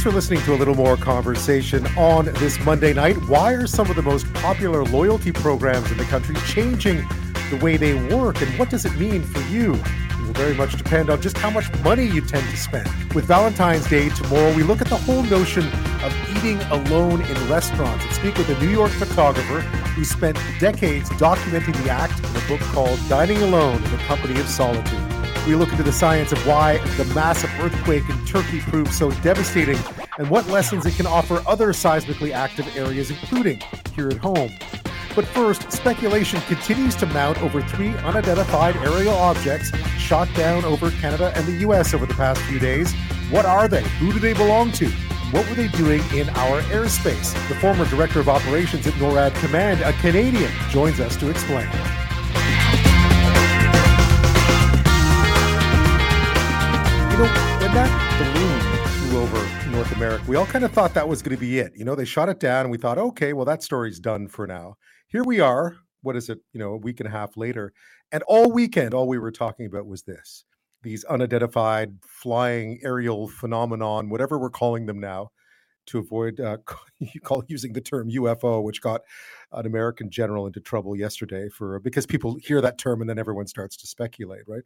Thanks for listening to a little more conversation on this Monday night. Why are some of the most popular loyalty programs in the country changing the way they work, and what does it mean for you? It will very much depend on just how much money you tend to spend. With Valentine's Day tomorrow, we look at the whole notion of eating alone in restaurants and speak with a New York photographer who spent decades documenting the act in a book called Dining Alone in the Company of Solitude. We look into the science of why the massive earthquake in Turkey proved so devastating and what lessons it can offer other seismically active areas, including here at home. But first, speculation continues to mount over three unidentified aerial objects shot down over Canada and the U.S. over the past few days. What are they? Who do they belong to? What were they doing in our airspace? The former director of operations at NORAD Command, a Canadian, joins us to explain. Know, when that balloon flew over North America, we all kind of thought that was going to be it. You know, they shot it down and we thought, okay, well, that story's done for now. Here we are. What is it? You know, a week and a half later. And all weekend, all we were talking about was this these unidentified flying aerial phenomenon, whatever we're calling them now, to avoid uh, you call using the term UFO, which got an American general into trouble yesterday for because people hear that term and then everyone starts to speculate, right?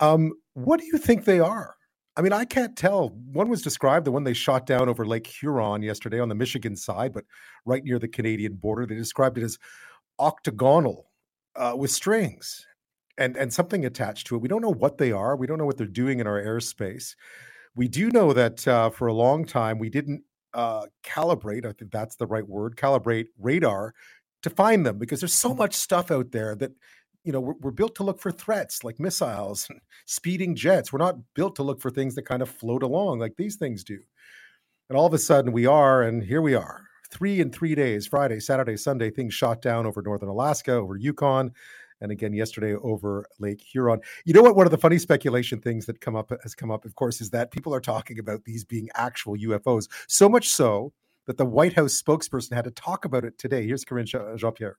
Um, what do you think they are? I mean, I can't tell. One was described, the one they shot down over Lake Huron yesterday on the Michigan side, but right near the Canadian border. They described it as octagonal uh, with strings and and something attached to it. We don't know what they are. We don't know what they're doing in our airspace. We do know that uh, for a long time we didn't uh, calibrate. I think that's the right word. Calibrate radar to find them because there's so much stuff out there that you know we're, we're, built to look for threats like missiles and speeding jets. We're not built to look for things that kind of float along like these things do. And all of a sudden we are and here we are. Three in three days friday saturday sunday things shot down over northern alaska over yukon and again yesterday over lake huron. You know what one of the funny speculation things that come up has come up of course is that people are talking about these being actual ufos so much so that the white house spokesperson had to talk about it today. Here's Karine Jean-Pierre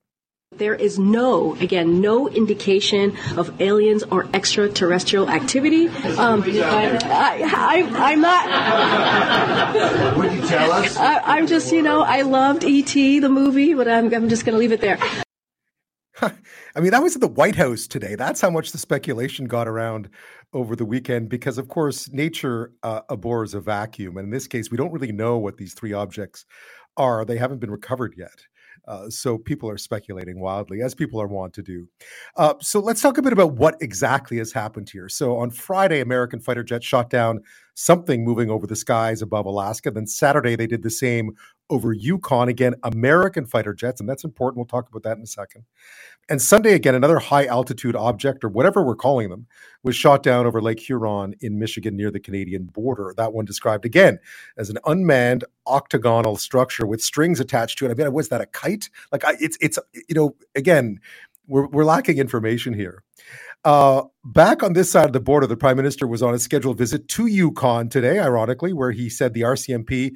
there is no, again, no indication of aliens or extraterrestrial activity. Um, I, am not. Would you tell us? I, am just, you know, I loved E.T., the movie, but I'm, I'm just going to leave it there. I mean, that was at the White House today. That's how much the speculation got around over the weekend because, of course, nature uh, abhors a vacuum. And in this case, we don't really know what these three objects are. They haven't been recovered yet. Uh, so people are speculating wildly, as people are wont to do. Uh, so let's talk a bit about what exactly has happened here. So on Friday, American fighter jets shot down something moving over the skies above Alaska. Then Saturday, they did the same over Yukon. Again, American fighter jets, and that's important. We'll talk about that in a second. And Sunday, again, another high altitude object, or whatever we're calling them, was shot down over Lake Huron in Michigan near the Canadian border. That one described again as an unmanned octagonal structure with strings attached to it. I mean, was that a kite? Like, I, it's, it's, you know, again, we're, we're lacking information here. Uh, back on this side of the border, the prime minister was on a scheduled visit to Yukon today, ironically, where he said the RCMP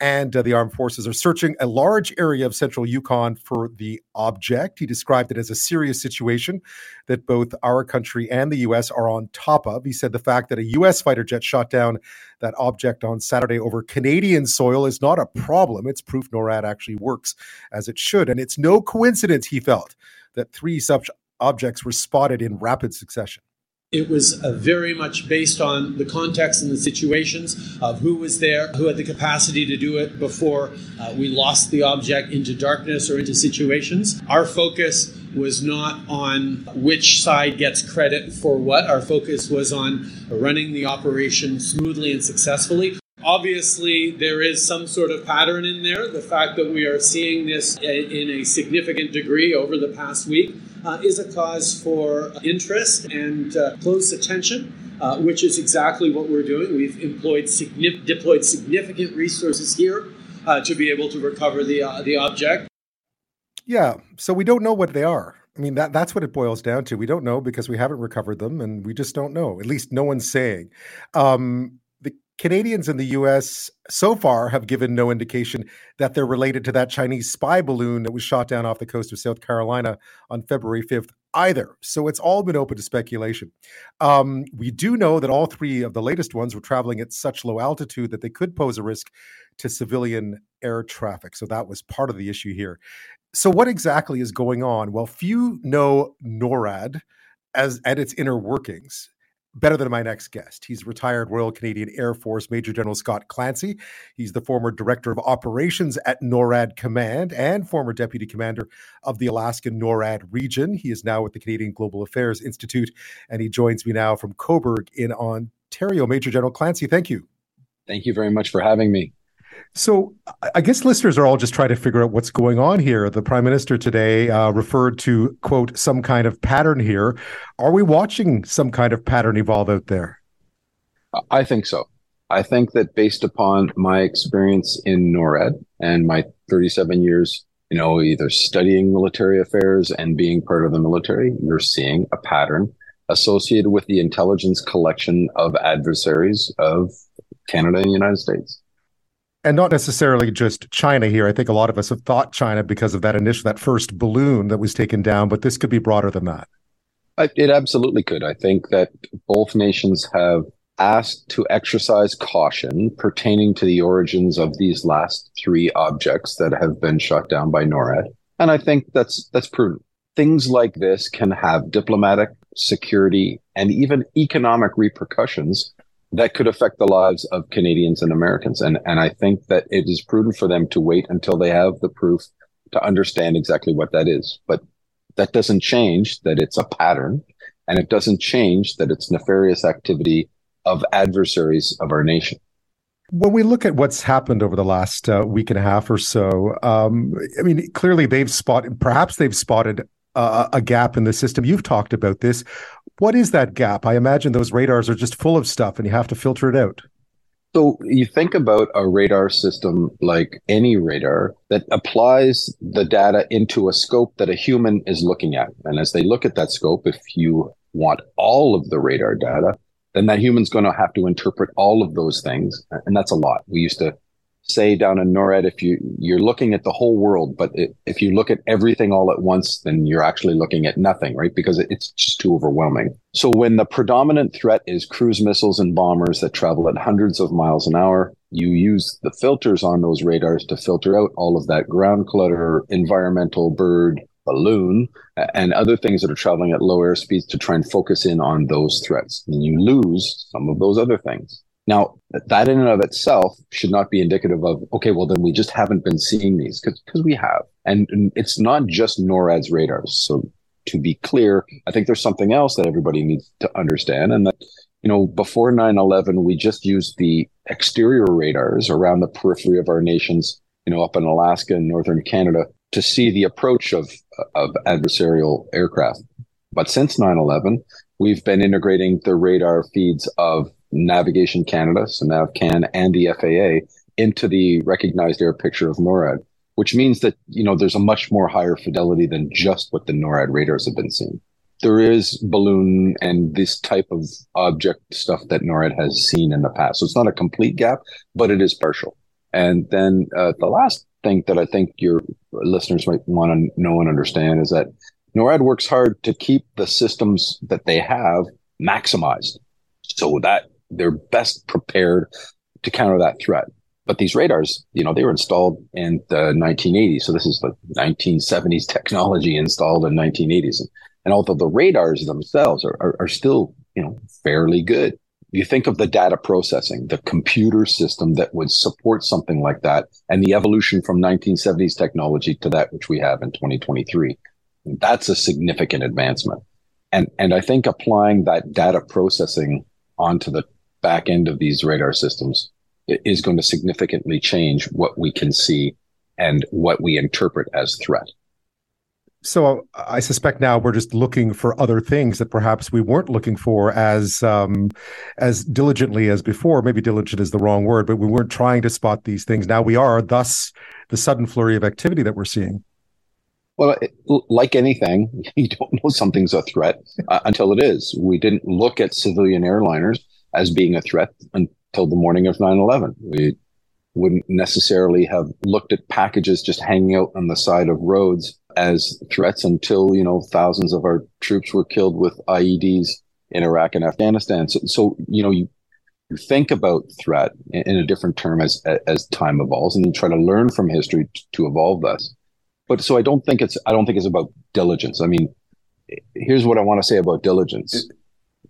and uh, the armed forces are searching a large area of central Yukon for the object. He described it as a serious situation that both our country and the U.S. are on top of. He said the fact that a U.S. fighter jet shot down that object on Saturday over Canadian soil is not a problem. It's proof NORAD actually works as it should. And it's no coincidence, he felt, that three such objects were spotted in rapid succession. It was uh, very much based on the context and the situations of who was there, who had the capacity to do it before uh, we lost the object into darkness or into situations. Our focus was not on which side gets credit for what. Our focus was on running the operation smoothly and successfully. Obviously, there is some sort of pattern in there. The fact that we are seeing this in a significant degree over the past week uh, is a cause for interest and uh, close attention. Uh, which is exactly what we're doing. We've employed signif- deployed significant resources here uh, to be able to recover the uh, the object. Yeah, so we don't know what they are. I mean that that's what it boils down to. We don't know because we haven't recovered them, and we just don't know. At least no one's saying. Um, Canadians in the US so far have given no indication that they're related to that Chinese spy balloon that was shot down off the coast of South Carolina on February 5th either. So it's all been open to speculation. Um, we do know that all three of the latest ones were traveling at such low altitude that they could pose a risk to civilian air traffic. So that was part of the issue here. So what exactly is going on? Well, few know NORAD as at its inner workings better than my next guest. He's retired Royal Canadian Air Force Major General Scott Clancy. He's the former Director of Operations at NORAD Command and former Deputy Commander of the Alaska NORAD region. He is now with the Canadian Global Affairs Institute, and he joins me now from Cobourg in Ontario. Major General Clancy, thank you. Thank you very much for having me. So I guess listeners are all just trying to figure out what's going on here. The prime minister today uh, referred to quote some kind of pattern here. Are we watching some kind of pattern evolve out there? I think so. I think that based upon my experience in NORAD and my 37 years, you know, either studying military affairs and being part of the military, you're seeing a pattern associated with the intelligence collection of adversaries of Canada and the United States and not necessarily just China here. I think a lot of us have thought China because of that initial, that first balloon that was taken down, but this could be broader than that. It absolutely could. I think that both nations have asked to exercise caution pertaining to the origins of these last three objects that have been shot down by NORAD. And I think that's that's prudent. Things like this can have diplomatic, security, and even economic repercussions that could affect the lives of Canadians and Americans. And, and I think that it is prudent for them to wait until they have the proof to understand exactly what that is. But that doesn't change that it's a pattern and it doesn't change that it's nefarious activity of adversaries of our nation. When we look at what's happened over the last uh, week and a half or so, um, I mean, clearly they've spotted, perhaps they've spotted uh, a gap in the system. You've talked about this. What is that gap? I imagine those radars are just full of stuff and you have to filter it out. So you think about a radar system like any radar that applies the data into a scope that a human is looking at. And as they look at that scope, if you want all of the radar data, then that human's going to have to interpret all of those things. And that's a lot. We used to say down in NORAD, if you you're looking at the whole world, but it, if you look at everything all at once, then you're actually looking at nothing, right? Because it, it's just too overwhelming. So when the predominant threat is cruise missiles and bombers that travel at hundreds of miles an hour, you use the filters on those radars to filter out all of that ground clutter, environmental bird, balloon, and other things that are traveling at low airspeeds to try and focus in on those threats. And you lose some of those other things. Now, that in and of itself should not be indicative of, okay, well, then we just haven't been seeing these because we have. And, it's not just NORAD's radars. So to be clear, I think there's something else that everybody needs to understand. And that, you know, before 9 11, we just used the exterior radars around the periphery of our nations, you know, up in Alaska and northern Canada to see the approach of, of adversarial aircraft. But since 9 11, we've been integrating the radar feeds of Navigation Canada, so NavCan, and the FAA into the recognized air picture of NORAD, which means that you know there's a much more higher fidelity than just what the NORAD radars have been seeing. There is balloon and this type of object stuff that NORAD has seen in the past. So it's not a complete gap, but it is partial. And then uh, the last thing that I think your listeners might want to know and understand is that NORAD works hard to keep the systems that they have maximized so that they're best prepared to counter that threat. But these radars, you know, they were installed in the 1980s. So this is like 1970s technology installed in 1980s. And, and although the radars themselves are, are, are still, you know, fairly good, you think of the data processing, the computer system that would support something like that, and the evolution from 1970s technology to that which we have in 2023. That's a significant advancement. And, and I think applying that data processing onto the back end of these radar systems is going to significantly change what we can see and what we interpret as threat. So I suspect now we're just looking for other things that perhaps we weren't looking for as um, as diligently as before. Maybe diligent is the wrong word, but we weren't trying to spot these things. Now we are. Thus, the sudden flurry of activity that we're seeing. Well, it, like anything, you don't know something's a threat uh, until it is. We didn't look at civilian airliners as being a threat until the morning of 9 11. We wouldn't necessarily have looked at packages just hanging out on the side of roads as threats until, you know, thousands of our troops were killed with IEDs in Iraq and Afghanistan. So, so you know, you, you think about threat in, in a different term as, as time evolves and you try to learn from history to, to evolve this. But so I don't think it's, I don't think it's about diligence. I mean, here's what I want to say about diligence.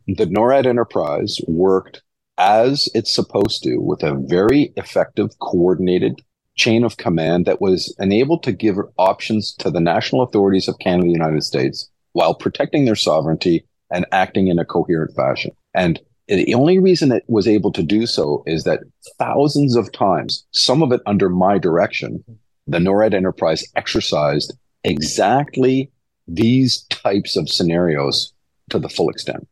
The NORAD enterprise worked as it's supposed to with a very effective coordinated chain of command that was enabled to give options to the national authorities of Canada and the United States while protecting their sovereignty and acting in a coherent fashion. And the only reason it was able to do so is that thousands of times, some of it under my direction, the NORAD enterprise exercised exactly these types of scenarios to the full extent.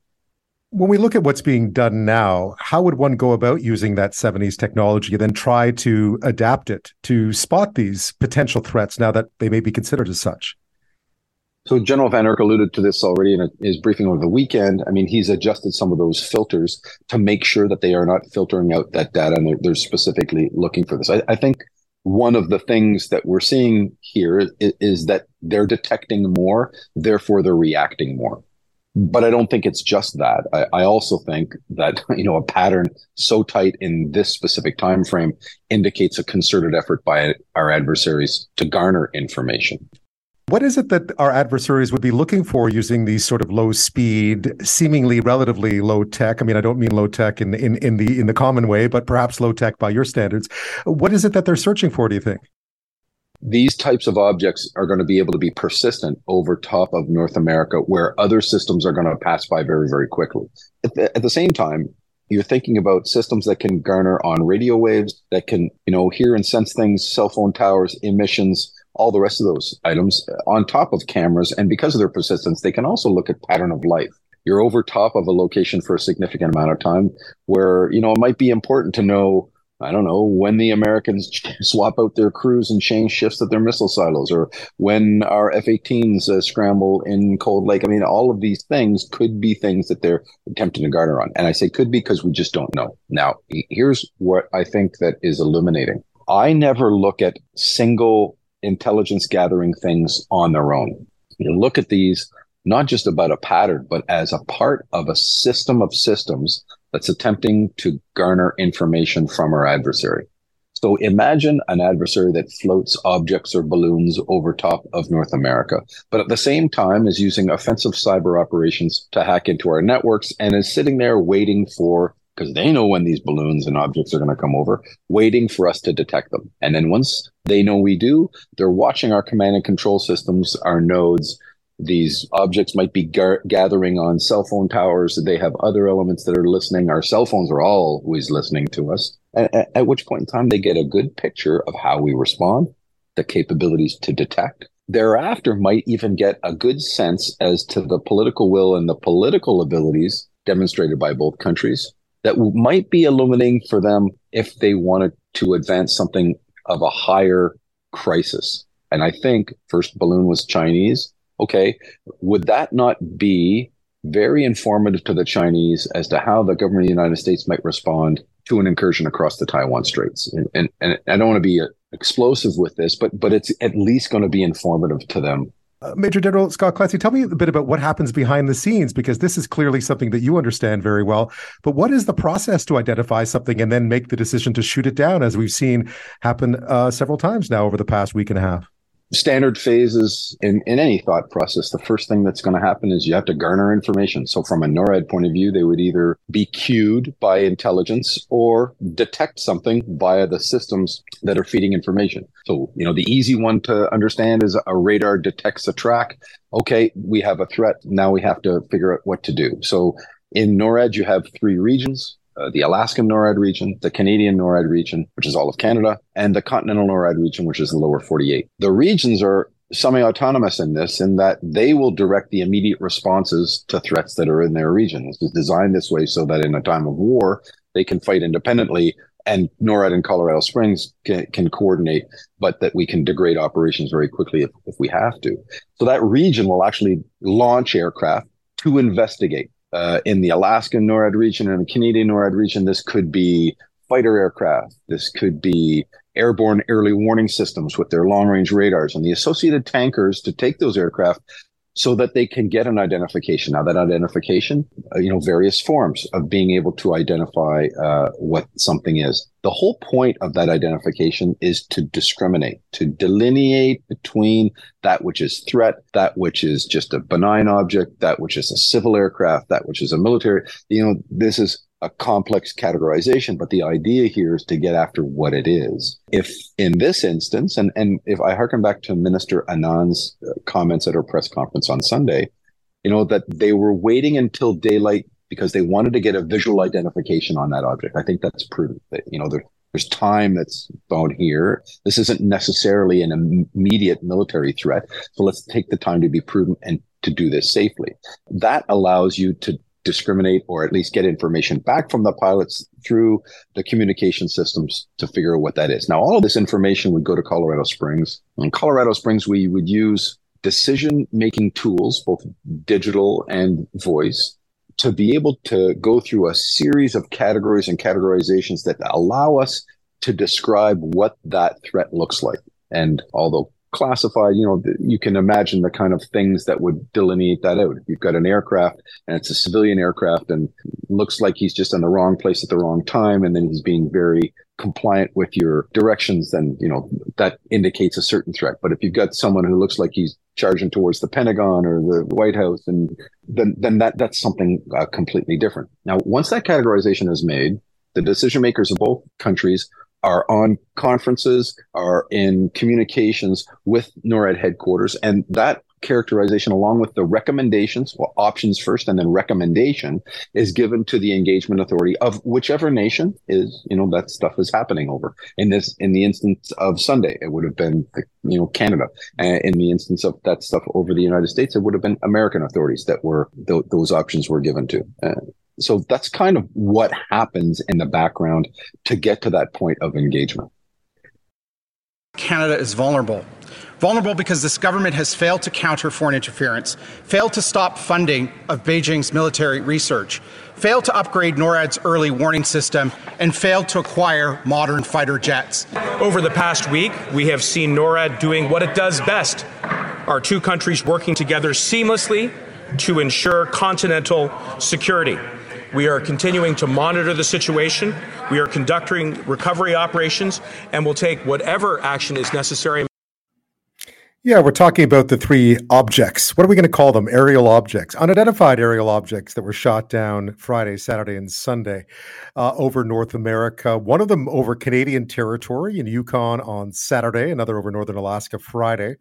When we look at what's being done now, how would one go about using that 70s technology and then try to adapt it to spot these potential threats now that they may be considered as such? So General VanHerck alluded to this already in his briefing over the weekend. I mean, he's adjusted some of those filters to make sure that they are not filtering out that data and they're, they're specifically looking for this. I, I, think one of the things that we're seeing here is, is that they're detecting more, therefore they're reacting more. But I don't think it's just that. I, I also think that you know a pattern so tight in this specific time frame indicates a concerted effort by our adversaries to garner information. What is it that our adversaries would be looking for using these sort of low speed, seemingly relatively low tech? I mean, I don't mean low tech in, in, in the in the common way, but perhaps low tech by your standards. What is it that they're searching for, do you think? These types of objects are going to be able to be persistent over top of North America, where other systems are going to pass by very, very quickly. At the, at the same time, you're thinking about systems that can garner on radio waves, that can, you know, hear and sense things, cell phone towers, emissions, all the rest of those items uh, on top of cameras. And because of their persistence, they can also look at pattern of life. You're over top of a location for a significant amount of time where, you know, it might be important to know, I don't know, when the Americans swap out their crews and change shifts at their missile silos or when our F 18s uh, scramble in Cold Lake. I mean, all of these things could be things that they're attempting to garner on. And I say could be because we just don't know. Now, here's what I think that is illuminating. I never look at single intelligence gathering things on their own. You look at these not just about a pattern, but as a part of a system of systems that's attempting to garner information from our adversary. So imagine an adversary that floats objects or balloons over top of North America, but at the same time is using offensive cyber operations to hack into our networks and is sitting there waiting for because they know when these balloons and objects are going to come over, waiting for us to detect them. And then once they know we do, they're watching our command and control systems, our nodes. These objects might be gar- gathering on cell phone towers. They have other elements that are listening. Our cell phones are always listening to us. At, at which point in time, they get a good picture of how we respond, the capabilities to detect, thereafter might even get a good sense as to the political will and the political abilities demonstrated by both countries that might be illuminating for them if they wanted to advance something of a higher crisis. And I think first balloon was Chinese. Okay. Would that not be very informative to the Chinese as to how the government of the United States might respond to an incursion across the Taiwan Straits? And, and, and I don't want to be explosive with this, but, but it's at least going to be informative to them uh, Major General Scott Clancy, tell me a bit about what happens behind the scenes, because this is clearly something that you understand very well. But what is the process to identify something and then make the decision to shoot it down, as we've seen happen uh, several times now over the past week and a half? Standard phases in, in any thought process, the first thing that's going to happen is you have to garner information. So from a NORAD point of view, they would either be cued by intelligence or detect something via the systems that are feeding information. So, you know, the easy one to understand is a radar detects a track. Okay, we have a threat. Now we have to figure out what to do. So in NORAD, you have three regions. Uh, the Alaskan NORAD region, the Canadian NORAD region, which is all of Canada, and the continental NORAD region, which is the lower 48. The regions are semi-autonomous in this in that they will direct the immediate responses to threats that are in their region. It's designed this way so that in a time of war, they can fight independently and NORAD and Colorado Springs can, can, coordinate, but that we can degrade operations very quickly if, if we have to. So that region will actually launch aircraft to investigate uh, in the Alaskan NORAD region and the Canadian NORAD region. This could be fighter aircraft. This could be airborne early warning systems with their long range radars and the associated tankers to take those aircraft so that they can get an identification. Now, that identification, uh, you know, various forms of being able to identify uh, what something is. The whole point of that identification is to discriminate, to delineate between that which is threat, that which is just a benign object, that which is a civil aircraft, that which is a military. You know, this is a complex categorization, but the idea here is to get after what it is. If in this instance, and, and if I harken back to Minister Anand's uh, comments at her press conference on Sunday, you know, that they were waiting until daylight because they wanted to get a visual identification on that object. I think that's prudent that, you know, there, there's time that's found here. This isn't necessarily an immediate military threat. So let's take the time to be prudent and to do this safely. That allows you to discriminate or at least get information back from the pilots through the communication systems to figure out what that is. Now, all of this information would go to Colorado Springs. In Colorado Springs, we would use decision making tools, both digital and voice, to be able to go through a series of categories and categorizations that allow us to describe what that threat looks like. And although classified, you know, you can imagine the kind of things that would delineate that out. If you've got an aircraft and it's a civilian aircraft and looks like he's just in the wrong place at the wrong time, and then he's being very compliant with your directions, then, you know, that indicates a certain threat. But if you've got someone who looks like he's charging towards the Pentagon or the White House, and then, then that, that's something uh, completely different. Now, once that categorization is made, the decision makers of both countries are on conferences, are in communications with NORAD headquarters, and that characterization along with the recommendations well options first and then recommendation is given to the engagement authority of whichever nation is you know that stuff is happening over. In this in the instance of sunday it would have been you know canada. In the instance of that stuff over the united states it would have been american authorities that were th- those options were given to uh, so that's kind of what happens in the background to get to that point of engagement. Canada is vulnerable. Vulnerable because this government has failed to counter foreign interference, failed to stop funding of Beijing's military research, failed to upgrade NORAD's early warning system, and failed to acquire modern fighter jets. Over the past week, we have seen NORAD doing what it does best our two countries working together seamlessly to ensure continental security. We are continuing to monitor the situation. We are conducting recovery operations and will take whatever action is necessary. Yeah, we're talking about the three objects. What are we going to call them? Aerial objects, unidentified aerial objects that were shot down Friday, Saturday, and Sunday uh, over North America. One of them over Canadian territory in Yukon on Saturday, another over Northern Alaska Friday.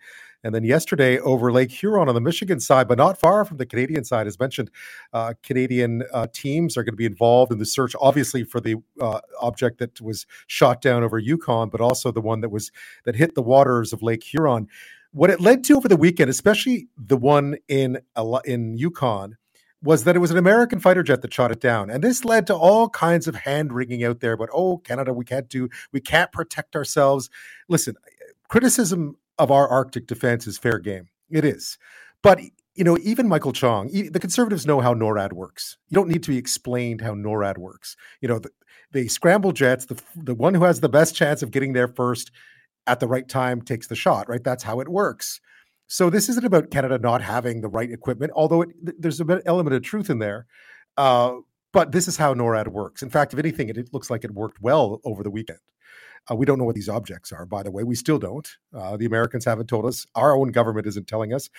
And then yesterday over Lake Huron on the Michigan side, but not far from the Canadian side, as mentioned, uh, Canadian uh, teams are going to be involved in the search, obviously for the uh, object that was shot down over Yukon, but also the one that was that hit the waters of Lake Huron. What it led to over the weekend, especially the one in in Yukon, was that it was an American fighter jet that shot it down. And this led to all kinds of hand wringing out there. But oh, Canada, we can't do, we can't protect ourselves. Listen, criticism of our Arctic defense is fair game. It is. But you know, even Michael Chong, the conservatives know how NORAD works. You don't need to be explained how NORAD works. You know, the, they scramble jets. The the one who has the best chance of getting there first at the right time takes the shot. Right? That's how it works. So this isn't about Canada not having the right equipment, although it, there's a bit element of truth in there. Uh, but this is how NORAD works. In fact, if anything, it, it looks like it worked well over the weekend. Uh, we don't know what these objects are, by the way. We still don't. Uh, the Americans haven't told us. Our own government isn't telling us.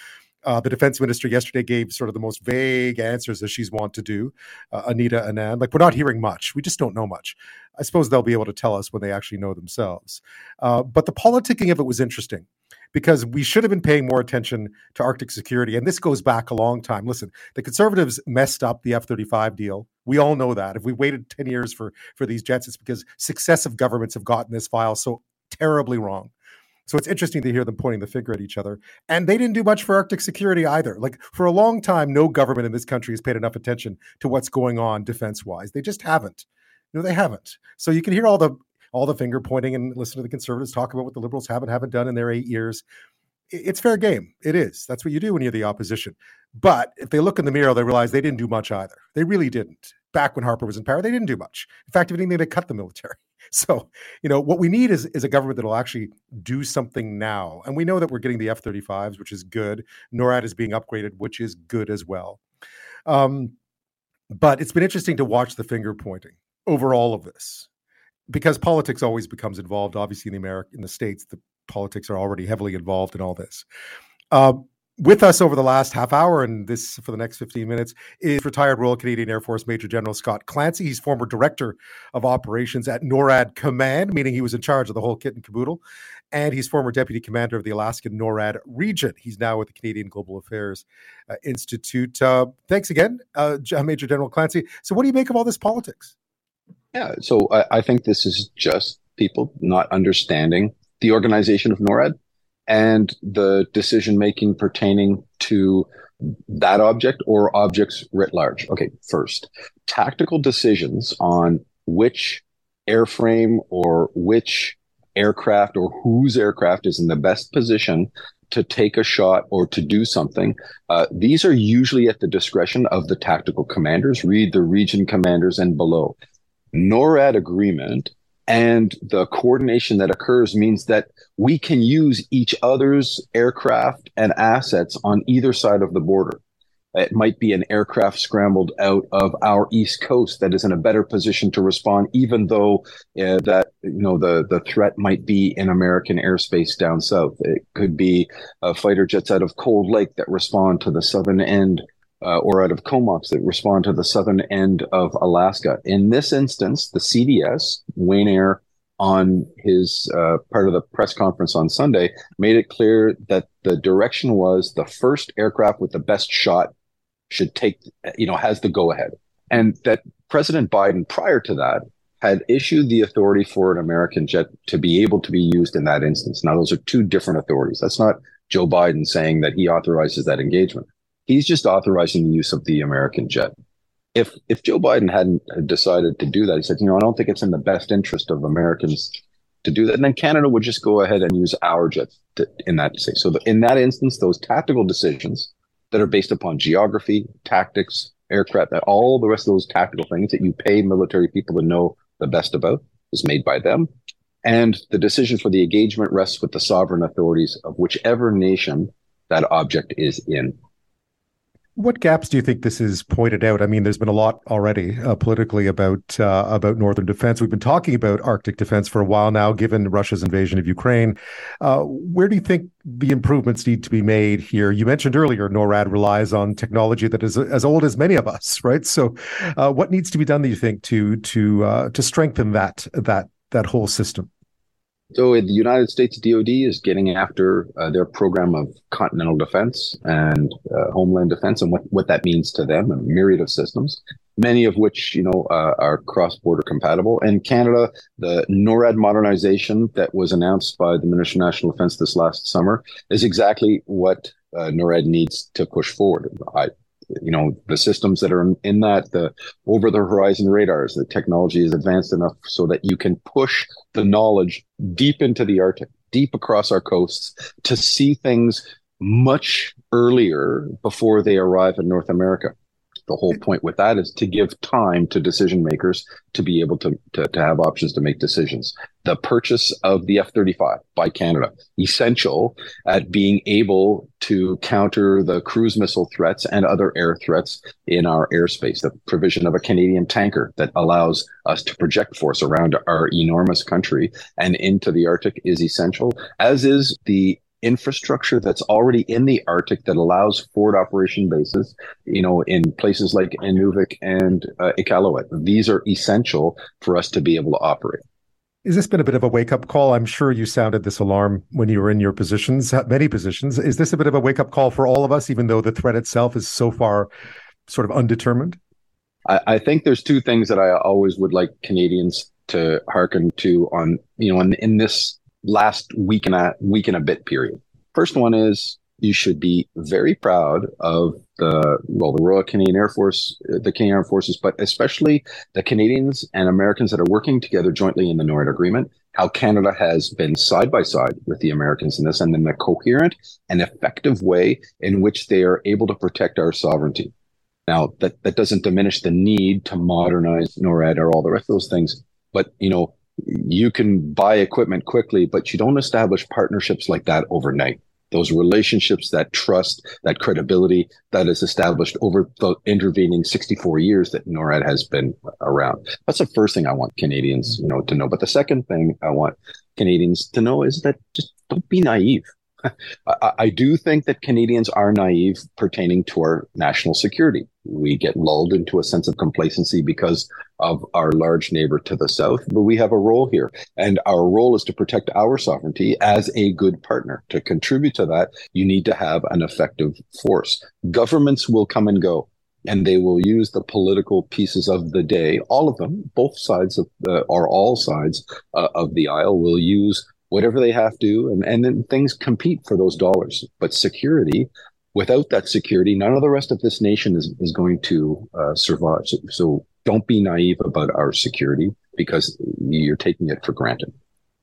Uh, the defense minister yesterday gave sort of the most vague answers that she's wont to do, uh, Anita Anand. Like, we're not hearing much. We just don't know much. I suppose they'll be able to tell us when they actually know themselves. Uh, but the politicking of it was interesting because we should have been paying more attention to Arctic security. And this goes back a long time. Listen, the conservatives messed up the F 35 deal. We all know that. If we waited 10 years for, for these jets, it's because successive governments have gotten this file so terribly wrong. So it's interesting to hear them pointing the finger at each other. And they didn't do much for Arctic security either. Like for a long time, no government in this country has paid enough attention to what's going on defense wise. They just haven't. No, they haven't. So you can hear all the all the finger pointing and listen to the conservatives talk about what the liberals have and haven't done in their eight years. it's fair game. It is. That's what you do when you're the opposition. But if they look in the mirror, they realize they didn't do much either. They really didn't. Back when Harper was in power, they didn't do much. In fact, if anything, they cut the military. So, you know, what we need is, is a government that will actually do something now. And we know that we're getting the F 35s, which is good. NORAD is being upgraded, which is good as well. Um, but it's been interesting to watch the finger pointing over all of this because politics always becomes involved. Obviously, in the America, in the states, the politics are already heavily involved in all this. Uh, with us over the last half hour and this for the next 15 minutes is retired Royal Canadian Air Force Major General Scott Clancy. He's former director of operations at NORAD Command, meaning he was in charge of the whole kit and caboodle. And he's former deputy commander of the Alaskan NORAD region. He's now with the Canadian Global Affairs uh, Institute. Uh, thanks again, uh, Major General Clancy. So, what do you make of all this politics? Yeah, so I, I think this is just people not understanding the organization of NORAD and the decision making pertaining to that object or objects writ large. Okay, first, tactical decisions on which airframe or which aircraft or whose aircraft is in the best position to take a shot or to do something. Uh, these are usually at the discretion of the tactical commanders, read the region commanders and below. NORAD agreement and the coordination that occurs means that we can use each other's aircraft and assets on either side of the border. It might be an aircraft scrambled out of our east coast that is in a better position to respond, even though uh, that you know the the threat might be in American airspace down south. It could be uh, fighter jets out of Cold Lake that respond to the southern end uh, or out of Comox that respond to the southern end of Alaska. In this instance, the CDS, Wayne Eyre, on his uh, part of the press conference on Sunday, made it clear that the direction was the first aircraft with the best shot should take, you know, has the go ahead. And that President Biden, prior to that, had issued the authority for an American jet to be able to be used in that instance. Now, those are two different authorities. That's not Joe Biden saying that he authorizes that engagement. He's just authorizing the use of the American jet. If if Joe Biden hadn't decided to do that, he said, you know, I don't think it's in the best interest of Americans to do that. And then Canada would just go ahead and use our jet to, in that case. So the, in that instance, those tactical decisions that are based upon geography, tactics, aircraft, all the rest of those tactical things that you pay military people to know the best about is made by them. And the decision for the engagement rests with the sovereign authorities of whichever nation that object is in. What gaps do you think this is pointed out? I mean, there's been a lot already uh, politically about uh, about northern defense. We've been talking about Arctic defense for a while now, given Russia's invasion of Ukraine. Uh, where do you think the improvements need to be made here? You mentioned earlier NORAD relies on technology that is as old as many of us, right? So, uh, what needs to be done? Do you think to to uh, to strengthen that that that whole system? So the United States DoD is getting after uh, their program of continental defense and uh, homeland defense, and what, what that means to them, a myriad of systems, many of which you know uh, are cross-border compatible. And Canada, the NORAD modernization that was announced by the Minister of National Defense this last summer is exactly what uh, NORAD needs to push forward. I you know the systems that are in, that the over the horizon radars the technology is advanced enough so that you can push the knowledge deep into the arctic deep across our coasts to see things much earlier before they arrive in north america the whole point with that is to give time to decision makers to be able to, to, to have options to make decisions. The purchase of the F 35 by Canada, essential at being able to counter the cruise missile threats and other air threats in our airspace. The provision of a Canadian tanker that allows us to project force around our enormous country and into the Arctic is essential, as is the infrastructure that's already in the Arctic that allows forward operation bases, you know, in places like Inuvik and uh, Iqaluit. These are essential for us to be able to operate. Has this been a bit of a wake up call? I'm sure you sounded this alarm when you were in your positions, many positions. Is this a bit of a wake up call for all of us, even though the threat itself is so far sort of undetermined? I, I think there's two things that I always would like Canadians to hearken to on, you know, in, in this last week and a week and a bit period. First one is you should be very proud of the well, the Royal Canadian Air Force, the Canadian Armed Forces, but especially the Canadians and Americans that are working together jointly in the NORAD agreement. How Canada has been side by side with the Americans in this, and in a coherent and effective way in which they are able to protect our sovereignty. Now, that that doesn't diminish the need to modernize NORAD or all the rest of those things, but you know, you can buy equipment quickly, but you don't establish partnerships like that overnight those relationships, that trust, that credibility that is established over the intervening 64 years that NORAD has been around. That's the first thing I want Canadians, you know, to know. But the second thing I want Canadians to know is that just don't be naive. I, I do think that Canadians are naive pertaining to our national security. We get lulled into a sense of complacency because of our large neighbor to the south, but we have a role here. And our role is to protect our sovereignty as a good partner. To contribute to that, you need to have an effective force. Governments will come and go and they will use the political pieces of the day. All of them, both sides of the, or all sides uh, of the aisle will use whatever they have to, and, and then things compete for those dollars. But security, without that security, none of the rest of this nation is, is going to uh, survive. So, so don't be naive about our security because you're taking it for granted.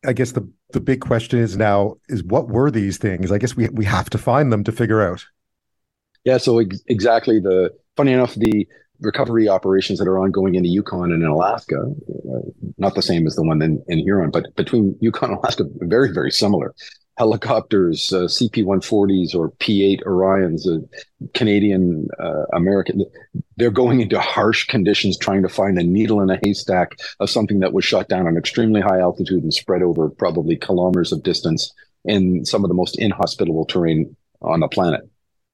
I guess the the big question is now is what were these things? I guess we we have to find them to figure out. Yeah, so ex- exactly the funny enough the recovery operations that are ongoing in the Yukon and in Alaska, uh, not the same as the one in, in Huron, but between Yukon and Alaska, very, very similar. Helicopters, uh, CP 140s or P 8 Orions, uh, Canadian, uh, American, they're going into harsh conditions trying to find a needle in a haystack of something that was shot down on extremely high altitude and spread over probably kilometers of distance in some of the most inhospitable terrain on the planet.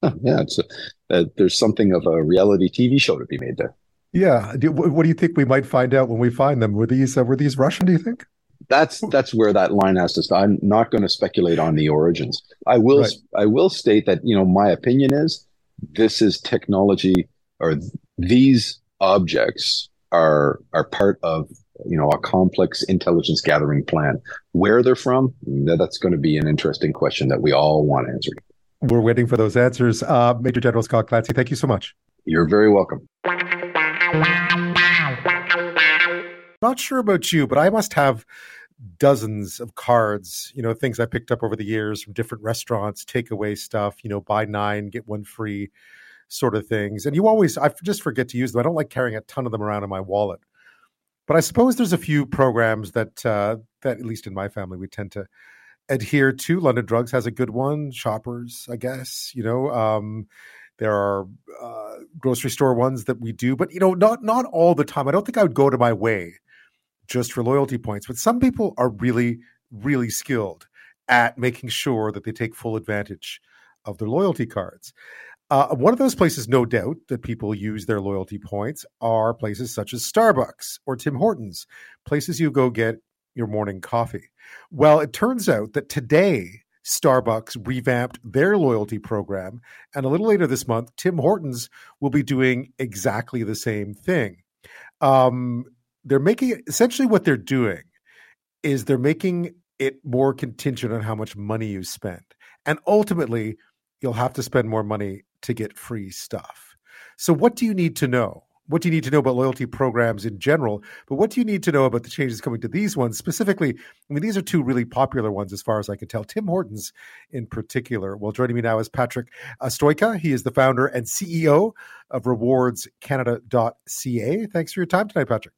Yeah, it's a, uh, there's something of a reality TV show to be made there. Yeah. Do, what do you think we might find out when we find them? Were these uh, were these Russian? Do you think? That's that's where that line has to start. I'm not going to speculate on the origins. I will right. I will state that you know my opinion is this is technology or these objects are are part of you know a complex intelligence gathering plan. Where they're from, that's going to be an interesting question that we all want answered. We're waiting for those answers. Uh, Major General Scott Clancy, thank you so much. You're very welcome. Not sure about you, but I must have dozens of cards, you know, things I picked up over the years from different restaurants, takeaway stuff, you know, buy nine, get one free sort of things. And you always, I just forget to use them. I don't like carrying a ton of them around in my wallet. But I suppose there's a few programs that, uh, that at least in my family, we tend to adhere to. London Drugs has a good one. Shoppers, I guess. You know, um, there are uh, grocery store ones that we do, but you know, not not all the time. I don't think I would go to my way just for loyalty points. But some people are really, really skilled at making sure that they take full advantage of their loyalty cards. Uh, one of those places, no doubt, that people use their loyalty points are places such as Starbucks or Tim Hortons, places you go get your morning coffee. Well, it turns out that today, Starbucks revamped their loyalty program. And a little later this month, Tim Hortons will be doing exactly the same thing. Um, they're making essentially what they're doing is they're making it more contingent on how much money you spend. And ultimately, you'll have to spend more money to get free stuff. So, what do you need to know? What do you need to know about loyalty programs in general? But what do you need to know about the changes coming to these ones specifically? I mean, these are two really popular ones as far as I can tell. Tim Hortons, in particular. Well, joining me now is Patrick Sojka. He is the founder and CEO of RewardsCanada.ca. Thanks for your time tonight, Patrick.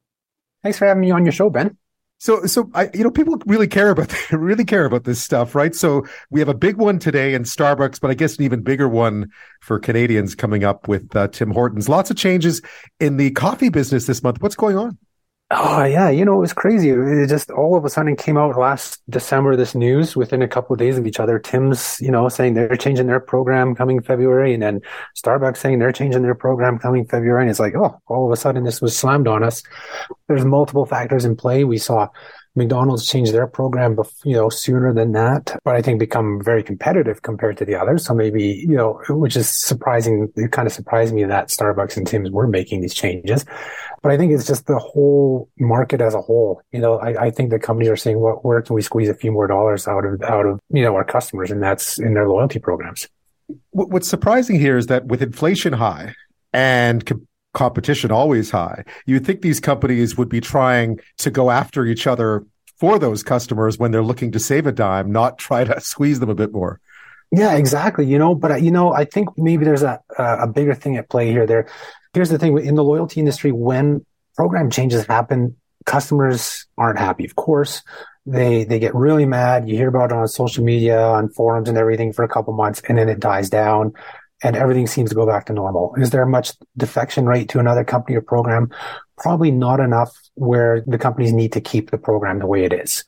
Thanks for having me on your show, Ben. So, so I, you know, people really care about really care about this stuff, right? So we have a big one today in Starbucks, but I guess an even bigger one for Canadians coming up with uh, Tim Hortons. Lots of changes in the coffee business this month. What's going on? Oh yeah, you know it was crazy. It just all of a sudden came out last December. This news within a couple of days of each other. Tim's, you know, saying they're changing their program coming February, and then Starbucks saying they're changing their program coming February. And it's like, oh, all of a sudden this was slammed on us. There's multiple factors in play. We saw McDonald's changed their program, you know, sooner than that, but I think become very competitive compared to the others. So maybe, you know, which is surprising. It kind of surprised me that Starbucks and Tim's were making these changes, but I think it's just the whole market as a whole. You know, I, I think the companies are saying, well, where can we squeeze a few more dollars out of, out of, you know, our customers? And that's in their loyalty programs. What's surprising here is that with inflation high and competition always high, you'd think these companies would be trying to go after each other for those customers when they're looking to save a dime, not try to squeeze them a bit more. Yeah, exactly. You know, but uh, you know, I think maybe there's a a bigger thing at play here. There, here's the thing in the loyalty industry when program changes happen, customers aren't happy. Of course, they they get really mad. You hear about it on social media, on forums, and everything for a couple months, and then it dies down, and everything seems to go back to normal. Is there much defection rate to another company or program? Probably not enough where the companies need to keep the program the way it is.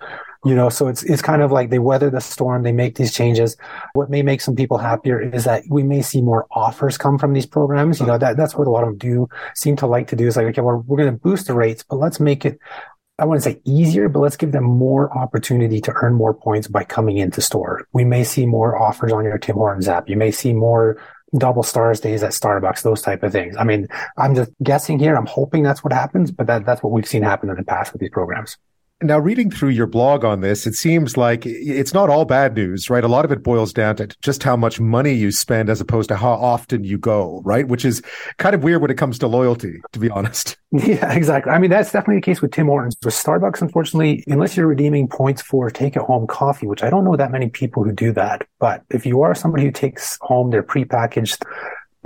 You know, so it's it's kind of like they weather the storm, they make these changes. What may make some people happier is that we may see more offers come from these programs. You know, that that's what a lot of them do seem to like to do is like, okay, well, we're going to boost the rates, but let's make it I wouldn't say easier, but let's give them more opportunity to earn more points by coming into store. We may see more offers on your Tim Hortons app. You may see more double stars days at Starbucks, those type of things. I mean, I'm just guessing here. I'm hoping that's what happens, but that, that's what we've seen happen in the past with these programs. Now, reading through your blog on this, it seems like it's not all bad news, right? A lot of it boils down to just how much money you spend as opposed to how often you go, right? Which is kind of weird when it comes to loyalty, to be honest. Yeah, exactly. I mean, that's definitely the case with Tim Hortons. With Starbucks, unfortunately, unless you're redeeming points for take at home coffee, which I don't know that many people who do that. But if you are somebody who takes home their prepackaged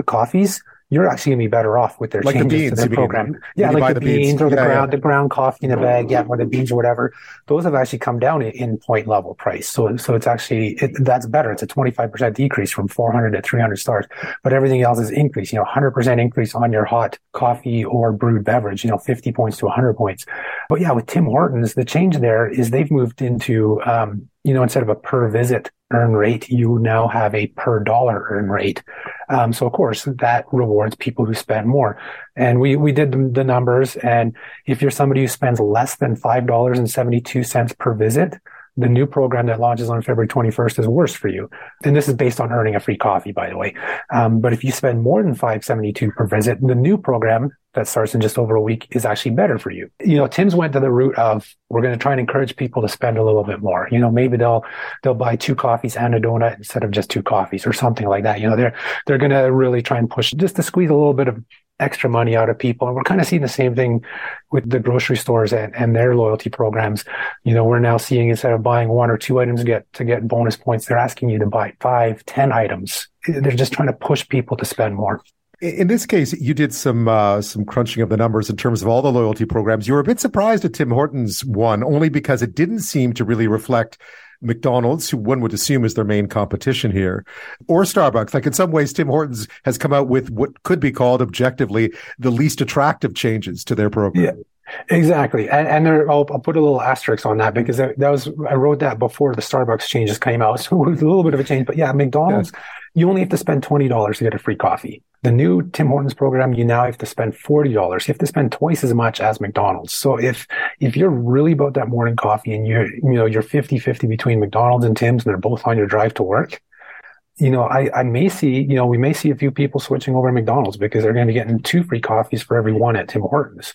coffees, you're actually to be better off with their like changes the beans, to their program. Mean, yeah, like the, the beans, beans, or the yeah, ground, yeah. the ground coffee in a bag, yeah, or the beans or whatever. Those have actually come down in point level price. So, so it's actually it, that's better. It's a 25% decrease from 400 to 300 stars, but everything else is increase. You know, 100% increase on your hot coffee or brewed beverage. You know, 50 points to 100 points. But yeah, with Tim Hortons, the change there is they've moved into um, you know, instead of a per visit earn rate, you now have a per dollar earn rate. Um, so of course that rewards people who spend more. And we, we did the numbers. And if you're somebody who spends less than $5.72 per visit, the new program that launches on February 21st is worse for you. And this is based on earning a free coffee, by the way. Um, but if you spend more than 572 per visit, the new program that starts in just over a week is actually better for you. You know, Tim's went to the route of we're going to try and encourage people to spend a little bit more. You know, maybe they'll they'll buy two coffees and a donut instead of just two coffees or something like that. You know, they're they're going to really try and push just to squeeze a little bit of extra money out of people. And we're kind of seeing the same thing with the grocery stores and, and their loyalty programs. You know, we're now seeing instead of buying one or two items to get to get bonus points, they're asking you to buy five, ten items. They're just trying to push people to spend more. In this case, you did some uh, some crunching of the numbers in terms of all the loyalty programs. You were a bit surprised at Tim Hortons one, only because it didn't seem to really reflect McDonald's, who one would assume is their main competition here, or Starbucks. Like in some ways, Tim Hortons has come out with what could be called objectively the least attractive changes to their program. Yeah. Exactly, and, and there, I'll, I'll, put a little asterisk on that because that, that, was I wrote that before the Starbucks changes came out, so it was a little bit of a change. But yeah, McDonald's, yeah. you only have to spend twenty dollars to get a free coffee. The new Tim Hortons program, you now have to spend forty dollars. You have to spend twice as much as McDonald's. So if if you're really about that morning coffee and you're you know you're 50-50 between McDonald's and Tim's and they're both on your drive to work, you know, I, I may see, you know, we may see a few people switching over to McDonald's because they're going to be getting two free coffees for every one at Tim Hortons.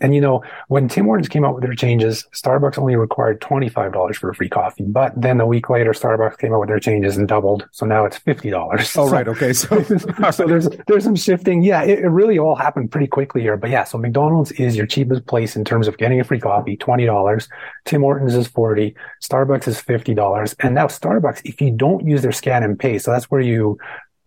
And you know, when Tim Hortons came out with their changes, Starbucks only required $25 for a free coffee. But then a week later, Starbucks came out with their changes and doubled. So now it's $50. Oh, so, right. Okay. So, so there's, there's some shifting. Yeah. It, it, really all happened pretty quickly here. But yeah, so McDonald's is your cheapest place in terms of getting a free coffee, $20. Tim Hortons is 40. Starbucks is $50. And now Starbucks, if you don't use their scan and pay, so that's where you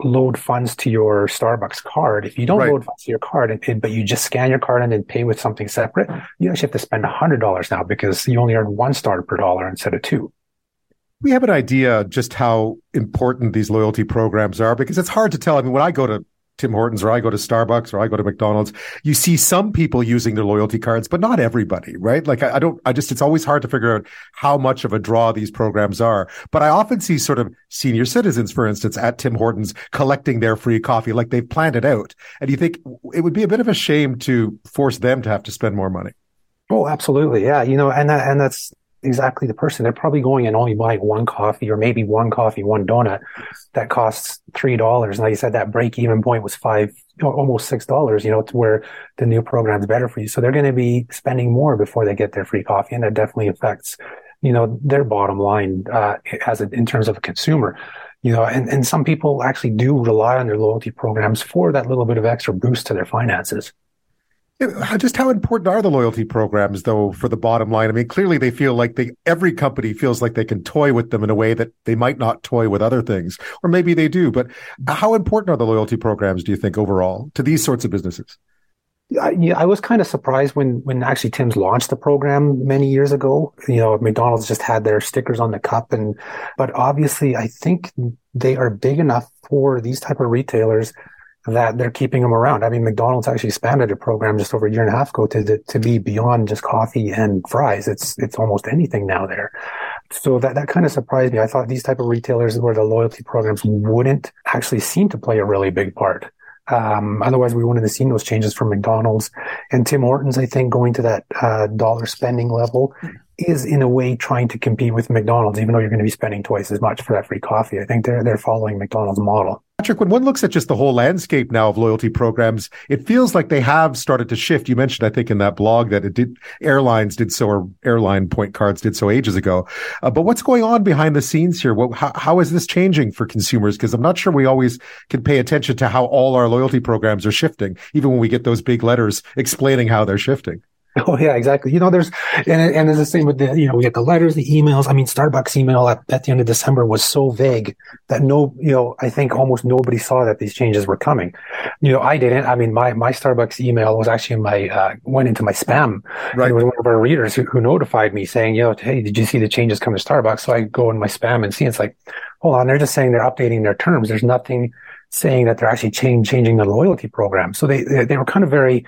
load funds to your Starbucks card. If you don't right. load funds to your card, and, but you just scan your card and then pay with something separate, you actually have to spend $100 now because you only earn one star per dollar instead of two. We have an idea just how important these loyalty programs are because it's hard to tell. I mean, when I go to Tim Hortons or I go to Starbucks or I go to McDonald's, you see some people using their loyalty cards, but not everybody, right? Like I, I, don't, I just, it's always hard to figure out how much of a draw these programs are. But I often see sort of senior citizens, for instance, at Tim Hortons collecting their free coffee, like they've planned it out. And you think it would be a bit of a shame to force them to have to spend more money. Oh, absolutely. Yeah. You know, and that, and that's, exactly the person. They're probably going and only buying one coffee or maybe one coffee, one donut that costs three dollars. Like you said, that break even point was five, almost six dollars. You know, to where the new program is better for you. So they're going to be spending more before they get their free coffee, and that definitely affects, you know, their bottom line uh, as a, in terms of a consumer. you know, and, and some people actually do rely on their loyalty programs for that little bit of extra boost to their finances. Just how important are the loyalty programs, though, for the bottom line? I mean, clearly they feel like they every company feels like they can toy with them in a way that they might not toy with other things, or maybe they do. But how important are the loyalty programs, do you think, overall to these sorts of businesses? I, I was kind of surprised when when actually Tim's launched the program many years ago. You know, McDonald's just had their stickers on the cup, and but obviously, I think they are big enough for these type of retailers that they're keeping them around. I mean, McDonald's actually expanded a program just over a year and a half ago to, to be beyond just coffee and fries. It's, it's almost anything now there. So that, that kind of surprised me. I thought these type of retailers where the loyalty programs wouldn't actually seem to play a really big part. Um, otherwise, we wouldn't have seen those changes from McDonald's and Tim Hortons. I think going to that uh, dollar spending level is in a way trying to compete with McDonald's, even though you're going to be spending twice as much for that free coffee. I think they're they're following McDonald's model. Patrick, when one looks at just the whole landscape now of loyalty programs, it feels like they have started to shift. You mentioned, I think, in that blog that it did airlines did so, or airline point cards did so ages ago. Uh, but what's going on behind the scenes here? What, how, how is this changing for consumers? Because I'm not sure we always can pay attention to how all our loyalty programs are shifting, even when we get those big letters explaining how they're shifting. Oh yeah, exactly. You know, there's and and it's the same with the you know we get the letters, the emails. I mean, Starbucks email at, at the end of December was so vague that no, you know, I think almost nobody saw that these changes were coming. You know, I didn't. I mean, my my Starbucks email was actually in my uh, went into my spam. Right. It was one of our readers who, who notified me saying, you know, hey, did you see the changes come to Starbucks? So I go in my spam and see it's like, hold on, they're just saying they're updating their terms. There's nothing saying that they're actually change, changing the loyalty program. So they they were kind of very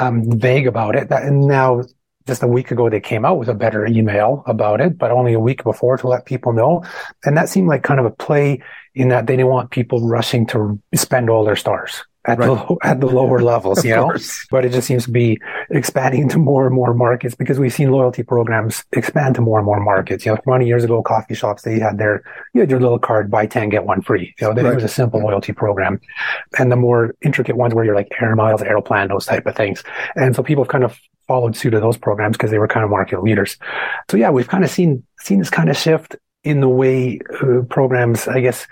um, vague about it. That, and now, just a week ago, they came out with a better email about it, but only a week before to let people know. And that seemed like kind of a play in that they didn't want people rushing to spend all their stars at right. the at the lower levels, you know. But it just seems to be expanding to more and more markets because we've seen loyalty programs expand to more and more markets. You know, 20 years ago, coffee shops they had their you had your little card, buy 10 get one free. You know, right. it was a simple loyalty program, and the more intricate ones where you're like air miles, Aeroplan, those type of things. And so people have kind of followed suit of those programs because they were kind of market leaders. So yeah, we've kind of seen seen this kind of shift in the way uh, programs, I guess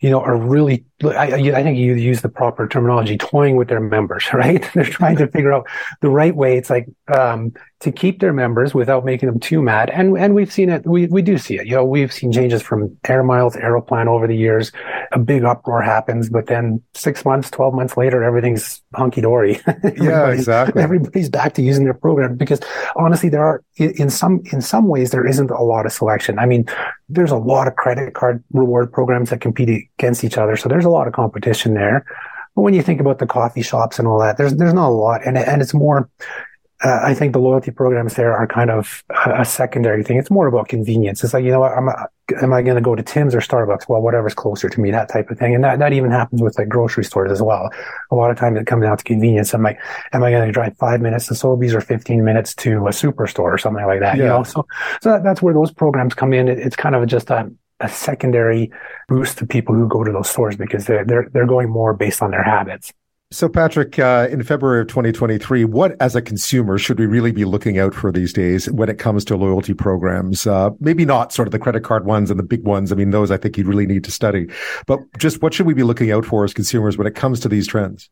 you know, are really, I, I think you use the proper terminology, toying with their members, right? They're trying to figure out the right way. It's like, um, to keep their members without making them too mad. And, and we've seen it. We, we do see it. You know, we've seen changes from Air Miles, Aeroplan over the years. A big uproar happens, but then six months, 12 months later, everything's hunky dory. yeah, exactly. Everybody's back to using their program because honestly, there are in some, in some ways, there isn't a lot of selection. I mean, there's a lot of credit card reward programs that compete against each other. So there's a lot of competition there. But when you think about the coffee shops and all that, there's, there's not a lot. And, and it's more, uh, I think the loyalty programs there are kind of a, secondary thing. It's more about convenience. It's like, you know what, I'm, am I going to go to Tim's or Starbucks? Well, whatever's closer to me, that type of thing. And that, that even happens with like grocery stores as well. A lot of times it comes down to convenience. Am I, am I going to drive five minutes to Sobeys or 15 minutes to a superstore or something like that? Yeah. You know, so, so that, that's where those programs come in. It, it's kind of just a, a secondary boost to people who go to those stores because they're, they're, they're going more based on their habits. So, Patrick, uh, in February of 2023, what as a consumer should we really be looking out for these days when it comes to loyalty programs? Uh, maybe not sort of the credit card ones and the big ones. I mean, those I think you really need to study. But just what should we be looking out for as consumers when it comes to these trends?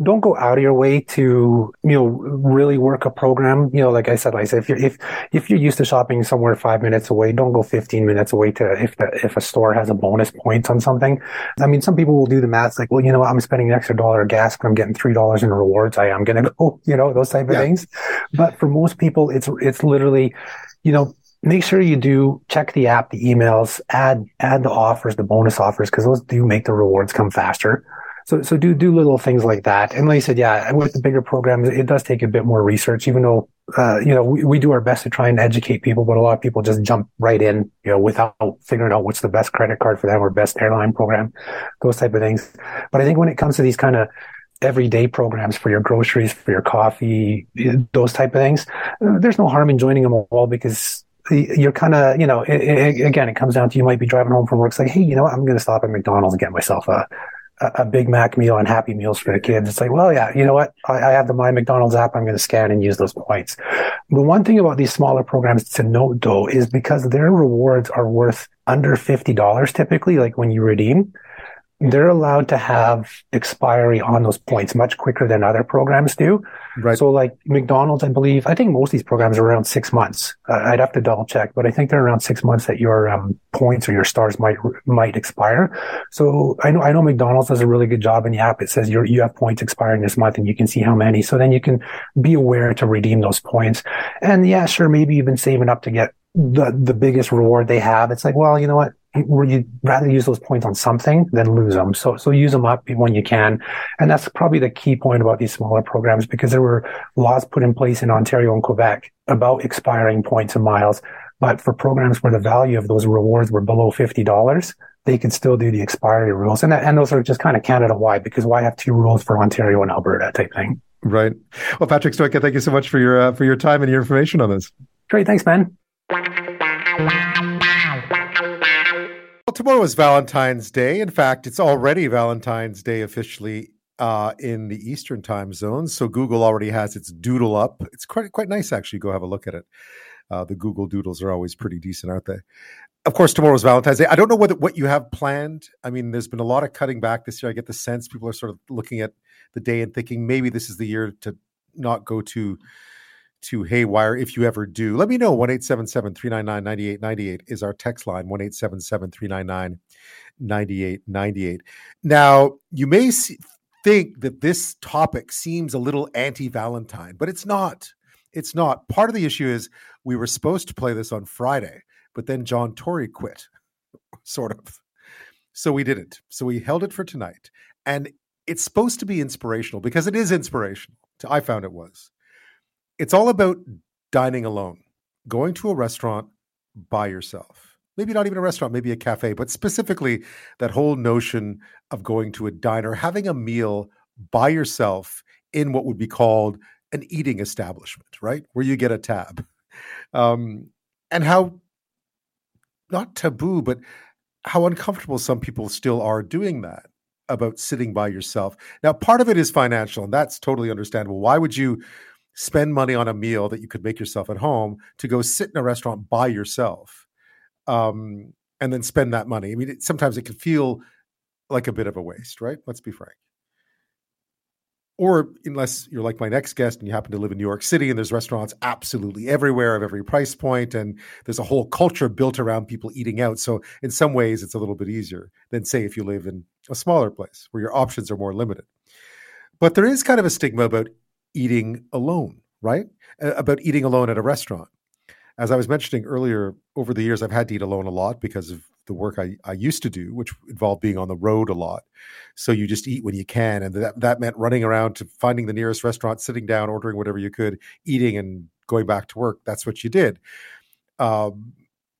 Don't go out of your way to you know really work a program. You know like i said like I said, if you're if if you're used to shopping somewhere five minutes away don't go 15 minutes away to if the if a store has a bonus points on something. I mean some people will do the math like well you know what? i'm spending an extra dollar of gas but i'm getting three dollars in rewards. I am gonna go you know those type of yeah. things. But for most people it's it's literally you know make sure you do check the app the emails add add the offers the bonus offers because those do make the rewards come faster so, so do, do little things like that. And like I said, yeah, with the bigger programs, it does take a bit more research, even though, uh, you know, we, we do our best to try and educate people, but a lot of people just jump right in, you know, without figuring out what's the best credit card for them or best airline program, those type of things. But I think when it comes to these kind of everyday programs for your groceries, for your coffee, those type of things, uh, there's no harm in joining them all because you're kind of, you know, it, it, again, it comes down to you might be driving home from work. It's like, hey, you know what? I'm going to stop at McDonald's and get myself a, a, Big Mac meal and Happy Meals for the kids. It's like, well, yeah, you know what? I, I have the My McDonald's app. I'm going to scan and use those points. But one thing about these smaller programs to note though is because their rewards are worth under $50 typically, like when you redeem, they're allowed to have expiry on those points much quicker than other programs do. Right. So like McDonald's, I believe, I think most of these programs are around six months. Uh, I'd have to double check, but I think they're around six months that your um, points or your stars might might expire. So I know I know McDonald's does a really good job in the app. It says you you have points expiring this month, and you can see how many. So then you can be aware to redeem those points. And yeah, sure, maybe you've been saving up to get the the biggest reward they have. It's like, well, you know what? Would you rather use those points on something than lose them? So, so use them up when you can. And that's probably the key point about these smaller programs because there were laws put in place in Ontario and Quebec about expiring points and miles. But for programs where the value of those rewards were below $50, they could still do the expiry rules. And, that, and those are just kind of Canada wide because why have two rules for Ontario and Alberta type thing? Right. Well, Patrick Sojka, thank you so much for your, uh, for your time and your information on this. Great. Thanks, man. Tomorrow is Valentine's Day. In fact, it's already Valentine's Day officially uh, in the Eastern time zone. So Google already has its doodle up. It's quite quite nice actually. Go have a look at it. Uh, the Google doodles are always pretty decent, aren't they? Of course, tomorrow is Valentine's Day. I don't know what what you have planned. I mean, there's been a lot of cutting back this year. I get the sense people are sort of looking at the day and thinking maybe this is the year to not go to to haywire if you ever do. Let me know. 1 399 9898 is our text line 1 399 9898. Now, you may think that this topic seems a little anti Valentine, but it's not. It's not. Part of the issue is we were supposed to play this on Friday, but then John Tory quit, sort of. So we didn't. So we held it for tonight. And it's supposed to be inspirational because it is inspirational. I found it was. It's all about dining alone, going to a restaurant by yourself. Maybe not even a restaurant, maybe a cafe, but specifically that whole notion of going to a diner, having a meal by yourself in what would be called an eating establishment, right? Where you get a tab. Um, and how not taboo, but how uncomfortable some people still are doing that about sitting by yourself. Now, part of it is financial, and that's totally understandable. Why would you spend money on a meal that you could make yourself at home to go sit in a restaurant by yourself um, and then spend that money. I mean, it, sometimes it can feel like a bit of a waste, right? Let's be frank. Or unless you're like my next guest and you happen to live in New York City and there's restaurants absolutely everywhere of every price point and there's a whole culture built around people eating out. So in some ways it's a little bit easier than say if you live in a smaller place where your options are more limited. But there is kind of a stigma about eating alone, right? About eating alone at a restaurant. As I was mentioning earlier, over the years, I've had to eat alone a lot because of the work I, I used to do, which involved being on the road a lot. So you just eat when you can. And that, that meant running around to finding the nearest restaurant, sitting down, ordering whatever you could, eating, and going back to work. That's what you did. Um,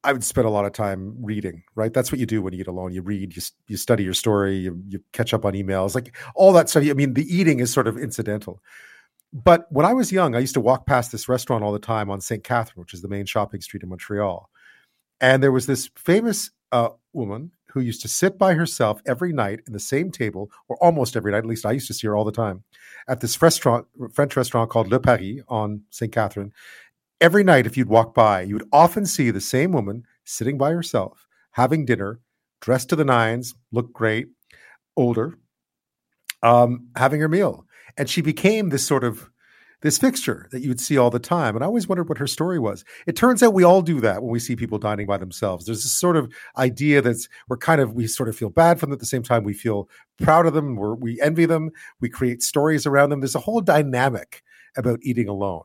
I would spend a lot of time reading, right? That's what you do when you eat alone. You read, you, you study your story, you, you catch up on emails, like all that stuff. I mean, the eating is sort of incidental. But when I was young, I used to walk past this restaurant all the time on St. Catherine, which is the main shopping street in Montreal. And there was this famous uh, woman who used to sit by herself every night in the same table, or almost every night. At least I used to see her all the time at this restaurant, French restaurant called Le Paris on St. Catherine. Every night, if you'd walk by, you would often see the same woman sitting by herself, having dinner, dressed to the nines, looked great, older, um, having her meal and she became this sort of this fixture that you would see all the time. And I always wondered what her story was. It turns out we all do that when we see people dining by themselves. There's this sort of idea that's we're kind of we sort of feel bad for them at the same time we feel proud of them, we we envy them, we create stories around them. There's a whole dynamic about eating alone.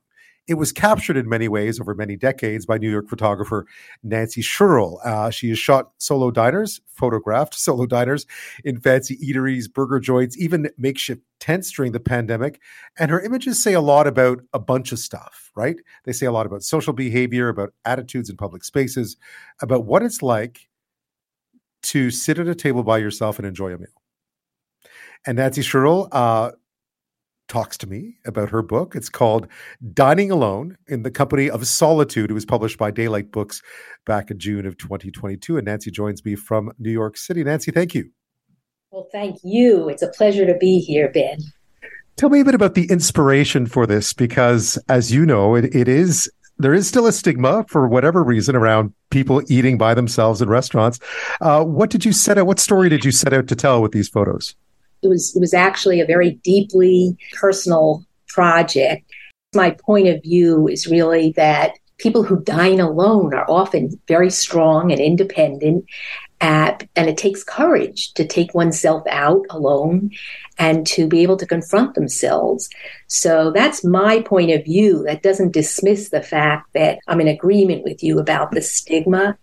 It was captured in many ways over many decades by New York photographer Nancy Scherl. Uh, she has shot solo diners, photographed solo diners in fancy eateries, burger joints, even makeshift tents during the pandemic. And her images say a lot about a bunch of stuff, right? They say a lot about social behavior, about attitudes in public spaces, about what it's like to sit at a table by yourself and enjoy a meal. And Nancy Scherl uh, talks to me about her book. It's called Dining Alone in the Company of Solitude. It was published by Daylight Books back in June of 2022. And Nancy joins me from New York City. Nancy, thank you. Well, thank you. It's a pleasure to be here, Ben. Tell me a bit about the inspiration for this, because as you know, it, it is there is still a stigma for whatever reason around people eating by themselves in restaurants. Uh, what did you set out? What story did you set out to tell with these photos? It was it was actually a very deeply personal project. My point of view is really that people who dine alone are often very strong and independent at, and it takes courage to take oneself out alone and to be able to confront themselves. So that's my point of view. That doesn't dismiss the fact that I'm in agreement with you about the stigma.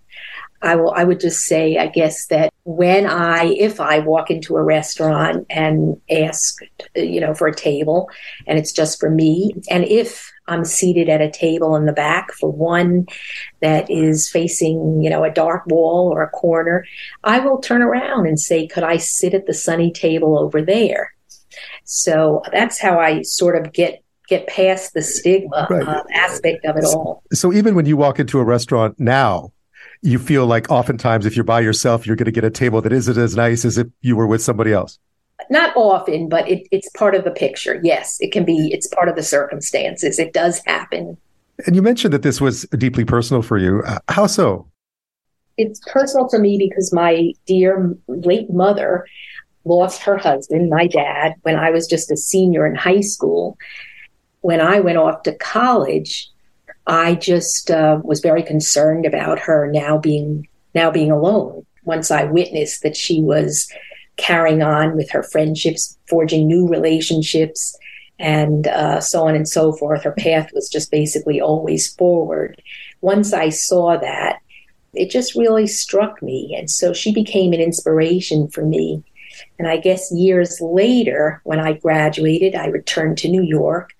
I will I would just say I guess that when I if I walk into a restaurant and ask you know for a table and it's just for me and if I'm seated at a table in the back for one that is facing, you know, a dark wall or a corner, I will turn around and say, could I sit at the sunny table over there? So that's how I sort of get get past the stigma right. uh, aspect of it all. So even when you walk into a restaurant now, you feel like oftentimes if you're by yourself, you're going to get a table that isn't as nice as if you were with somebody else not often, but it, it's part of the picture. Yes, it can be. It's part of the circumstances. It does happen. And you mentioned that this was deeply personal for you. Uh, how so? It's personal for me because my dear late mother lost her husband, my dad, when I was just a senior in high school. When I went off to college, I just uh, was very concerned about her now being now being alone. Once I witnessed that she was carrying on with her friendships, forging new relationships, and uh, so on and so forth. Her path was just basically always forward. Once I saw that, it just really struck me. And so she became an inspiration for me. And I guess years later, when I graduated, I returned to New York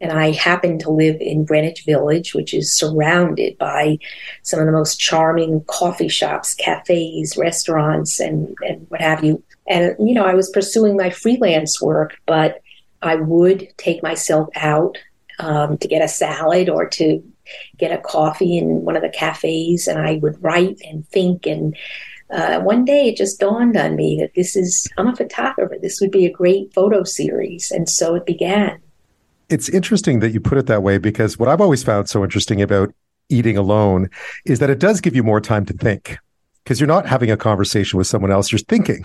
and I happen to live in Greenwich Village, which is surrounded by some of the most charming coffee shops, cafes, restaurants, and, and what have you. And, you know, I was pursuing my freelance work, but I would take myself out um, to get a salad or to get a coffee in one of the cafes, and I would write and think. And uh, one day it just dawned on me that this is, I'm a photographer. This would be a great photo series. And so it began it's interesting that you put it that way because what I've always found so interesting about eating alone is that it does give you more time to think because you're not having a conversation with someone else you're thinking.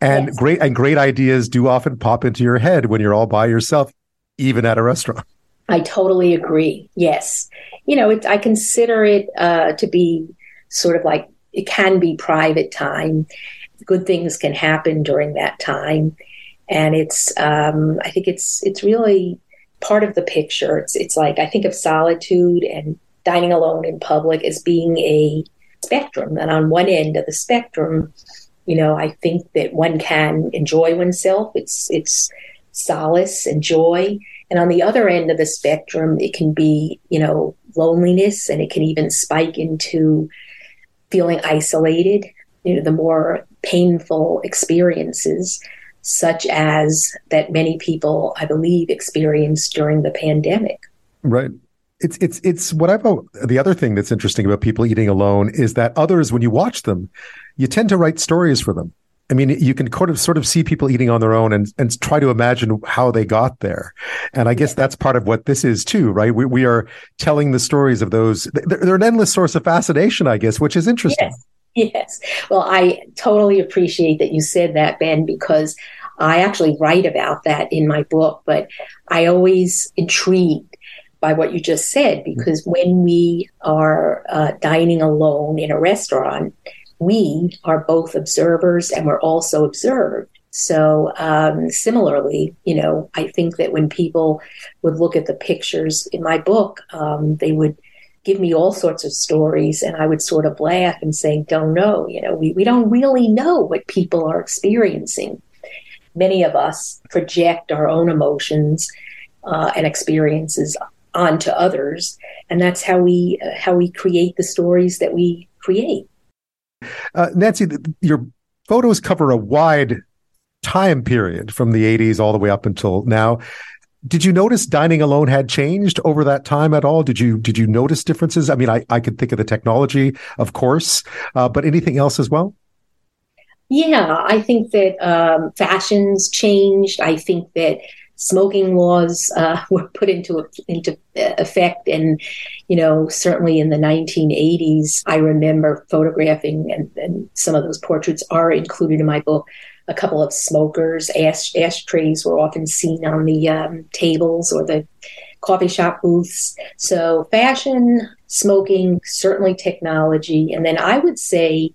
And yes. great and great ideas do often pop into your head when you're all by yourself even at a restaurant. I totally agree. Yes. You know it, i consider it uh, to be sort of like it can be private time. Good things can happen during that time. And it's um, i think it's it's really part of the picture. It's it's like I think of solitude and dining alone in public as being a spectrum. And on one end of the spectrum, you know, I think that one can enjoy oneself. It's it's solace and joy. And on the other end of the spectrum, it can be, you know, loneliness and it can even spike into feeling isolated, you know, the more painful experiences such as that many people, I believe, experienced during the pandemic. Right. It's it's it's what I've the other thing that's interesting about people eating alone is that others, when you watch them, you tend to write stories for them. I mean, you can sort of sort of see people eating on their own and and try to imagine how they got there. And I guess that's part of what this is too, right? We we are telling the stories of those. They're, they're an endless source of fascination, I guess, which is interesting. Yes. Yes. Well, I totally appreciate that you said that, Ben, because I actually write about that in my book, but I always intrigued by what you just said because when we are uh, dining alone in a restaurant, we are both observers and we're also observed. So, um, similarly, you know, I think that when people would look at the pictures in my book, um, they would give me all sorts of stories and I would sort of laugh and say, don't know, you know, we, we don't really know what people are experiencing many of us project our own emotions uh, and experiences onto others, and that's how we uh, how we create the stories that we create. Uh, Nancy, your photos cover a wide time period from the 80s all the way up until now. Did you notice dining alone had changed over that time at all? Did you did you notice differences? I mean, I, I could think of the technology, of course, uh, but anything else as well? Yeah, I think that um, fashions changed. I think that smoking laws uh, were put into into effect, and you know, certainly in the 1980s, I remember photographing, and, and some of those portraits are included in my book. A couple of smokers, ash, ashtrays were often seen on the um, tables or the coffee shop booths. So, fashion, smoking, certainly technology, and then I would say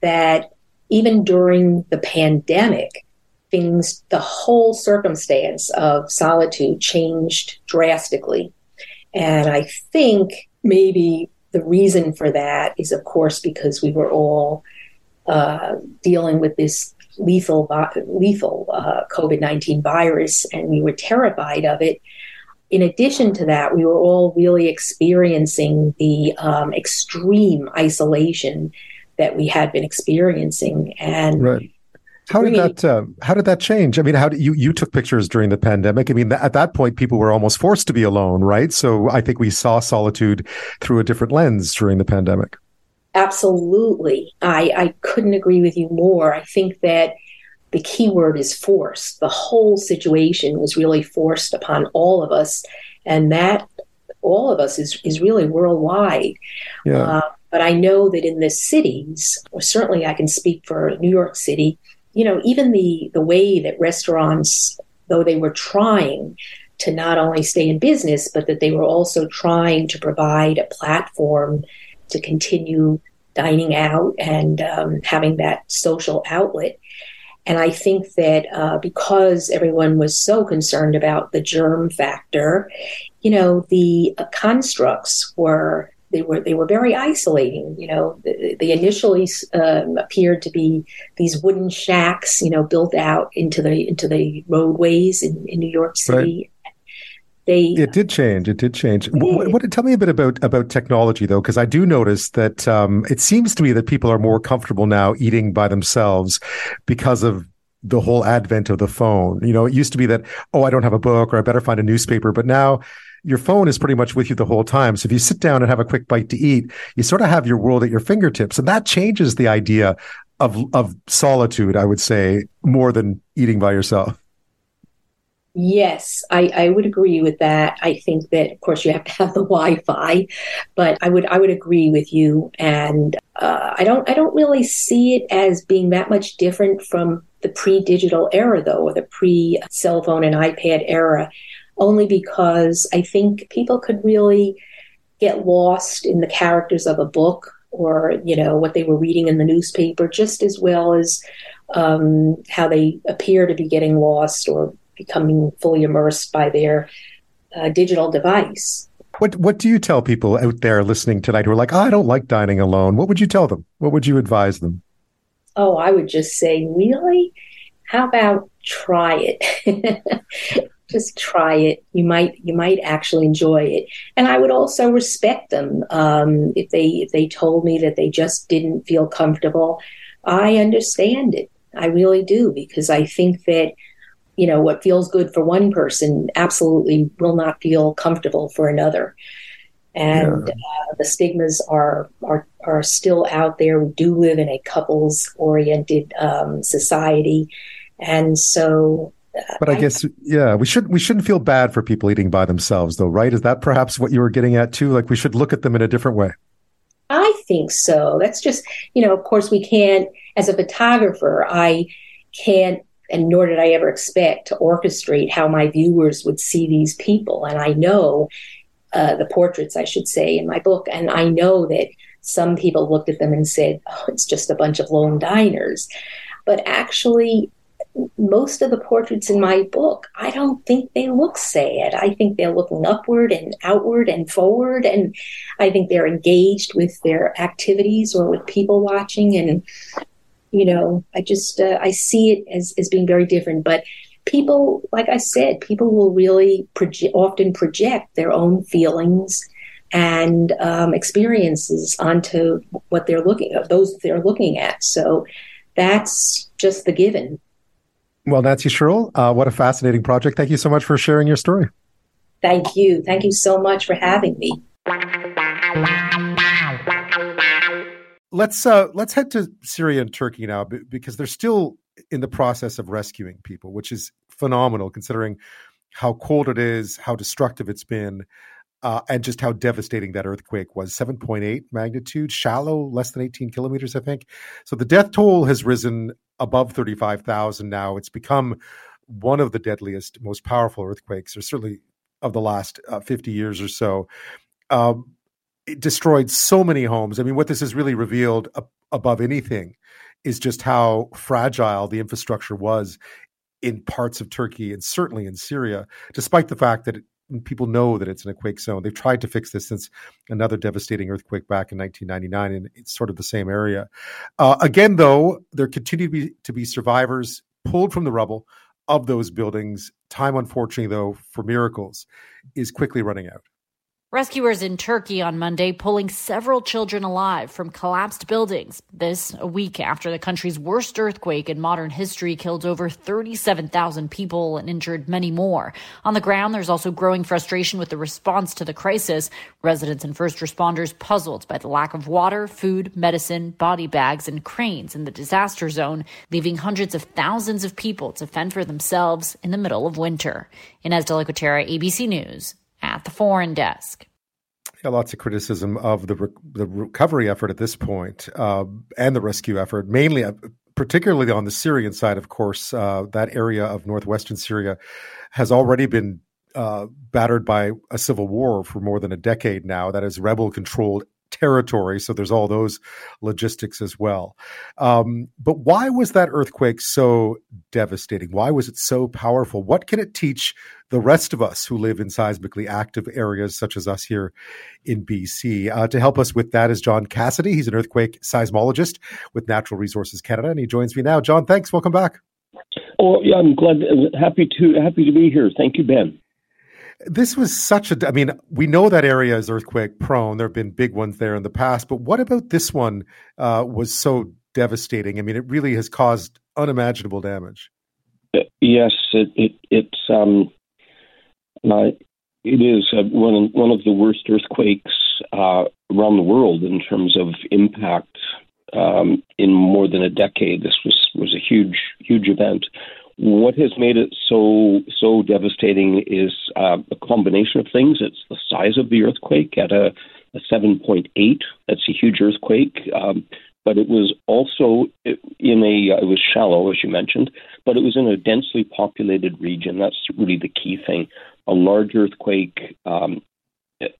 that even during the pandemic, things, the whole circumstance of solitude changed drastically. And I think maybe the reason for that is, of course, because we were all uh, dealing with this lethal, lethal uh, COVID 19 virus and we were terrified of it. In addition to that, we were all really experiencing the um, extreme isolation that we had been experiencing. And right. How did that uh, How did that change? I mean, how did you you took pictures during the pandemic? I mean, th- at that point, people were almost forced to be alone, right? So I think we saw solitude through a different lens during the pandemic. Absolutely, I I couldn't agree with you more. I think that the key word is forced. The whole situation was really forced upon all of us, and that all of us is is really worldwide. Yeah. Uh, but I know that in the cities, or certainly I can speak for New York City, you know, even the, the way that restaurants, though they were trying to not only stay in business, but that they were also trying to provide a platform to continue dining out and um, having that social outlet. And I think that uh, because everyone was so concerned about the germ factor, you know, the uh, constructs were they were they were very isolating. You know, they, they initially um, appeared to be these wooden shacks, you know, built out into the into the roadways in, in New York City. Right. They, it did change. It did change. What, what, tell me a bit about about technology though, because I do notice that um, it seems to me that people are more comfortable now eating by themselves because of the whole advent of the phone. You know, it used to be that oh, I don't have a book or I better find a newspaper, but now your phone is pretty much with you the whole time. So if you sit down and have a quick bite to eat, you sort of have your world at your fingertips. And that changes the idea of, of solitude, I would say, more than eating by yourself. Yes, I, I would agree with that. I think that, of course, you have to have the Wi-Fi, but I would I would agree with you. And uh, I don't I don't really see it as being that much different from the pre-digital era, though, or the pre-cell phone and iPad era only because I think people could really get lost in the characters of a book or you know what they were reading in the newspaper just as well as um, how they appear to be getting lost or becoming fully immersed by their uh, digital device. What What do you tell people out there listening tonight who are like, oh, I don't like dining alone? What would you tell them? What would you advise them? Oh, I would just say, really, how about try it? just try it you might you might actually enjoy it and i would also respect them um, if they if they told me that they just didn't feel comfortable i understand it i really do because i think that you know what feels good for one person absolutely will not feel comfortable for another and yeah. uh, the stigmas are, are are still out there we do live in a couples oriented um, society and so but I, I guess yeah, we should we shouldn't feel bad for people eating by themselves though, right? Is that perhaps what you were getting at too? Like we should look at them in a different way. I think so. That's just, you know, of course we can't as a photographer, I can't and nor did I ever expect to orchestrate how my viewers would see these people. And I know uh, the portraits, I should say, in my book, and I know that some people looked at them and said, "Oh, it's just a bunch of lone diners," but actually, most of the portraits in my book, I don't think they look sad. I think they're looking upward and outward and forward. And I think they're engaged with their activities or with people watching. And, you know, I just, uh, I see it as, as being very different. But people, like I said, people will really proje- often project their own feelings and um, experiences onto what they're looking at, those they're looking at. So that's just the given. Well, Nancy Scherl, uh, what a fascinating project. Thank you so much for sharing your story. Thank you. Thank you so much for having me. Let's uh, let's head to Syria and Turkey now because they're still in the process of rescuing people, which is phenomenal considering how cold it is, how destructive it's been, uh, and just how devastating that earthquake was 7.8 magnitude, shallow, less than 18 kilometers, I think. So the death toll has risen above 35,000 now. It's become one of the deadliest, most powerful earthquakes, or certainly of the last uh, 50 years or so. Um, it destroyed so many homes. I mean, what this has really revealed uh, above anything is just how fragile the infrastructure was in parts of Turkey and certainly in Syria, despite the fact that it, people know that it's in a quake zone. They've tried to fix this since another devastating earthquake back in 1999, and it's sort of the same area. Uh, again, though, there continue to be, to be survivors pulled from the rubble of those buildings. Time, unfortunately, though, for miracles, is quickly running out. Rescuers in Turkey on Monday pulling several children alive from collapsed buildings. This a week after the country's worst earthquake in modern history killed over 37,000 people and injured many more. On the ground, there's also growing frustration with the response to the crisis. Residents and first responders puzzled by the lack of water, food, medicine, body bags, and cranes in the disaster zone, leaving hundreds of thousands of people to fend for themselves in the middle of winter. Ines de la Cuetara, ABC News at the foreign desk. Yeah, lots of criticism of the re- the recovery effort at this point, uh, and the rescue effort, mainly, uh, particularly on the Syrian side. Of course, uh, that area of northwestern Syria has already been uh, battered by a civil war for more than a decade now. That is rebel controlled territory. So there's all those logistics as well. Um, but why was that earthquake so devastating? Why was it so powerful? What can it teach the rest of us who live in seismically active areas such as us here in BC? Uh, to help us with that is John Cassidy. He's an earthquake seismologist with Natural Resources Canada, and he joins me now. John, thanks. Welcome back. Oh, yeah, I'm glad, happy to happy to be here. Thank you, Ben. This was such a. I mean, we know that area is earthquake prone. There have been big ones there in the past, but what about this one uh, was so devastating? I mean, it really has caused unimaginable damage. Uh, yes, it, it it's um, uh, it is uh, one one of the worst earthquakes uh, around the world in terms of impact. Um, in more than a decade, this was was a huge huge event. What has made it so so devastating is uh, a combination of things. It's the size of the earthquake at a, a 7.8. That's a huge earthquake. Um, but it was also in a uh, it was shallow as you mentioned, but it was in a densely populated region. That's really the key thing. A large earthquake um,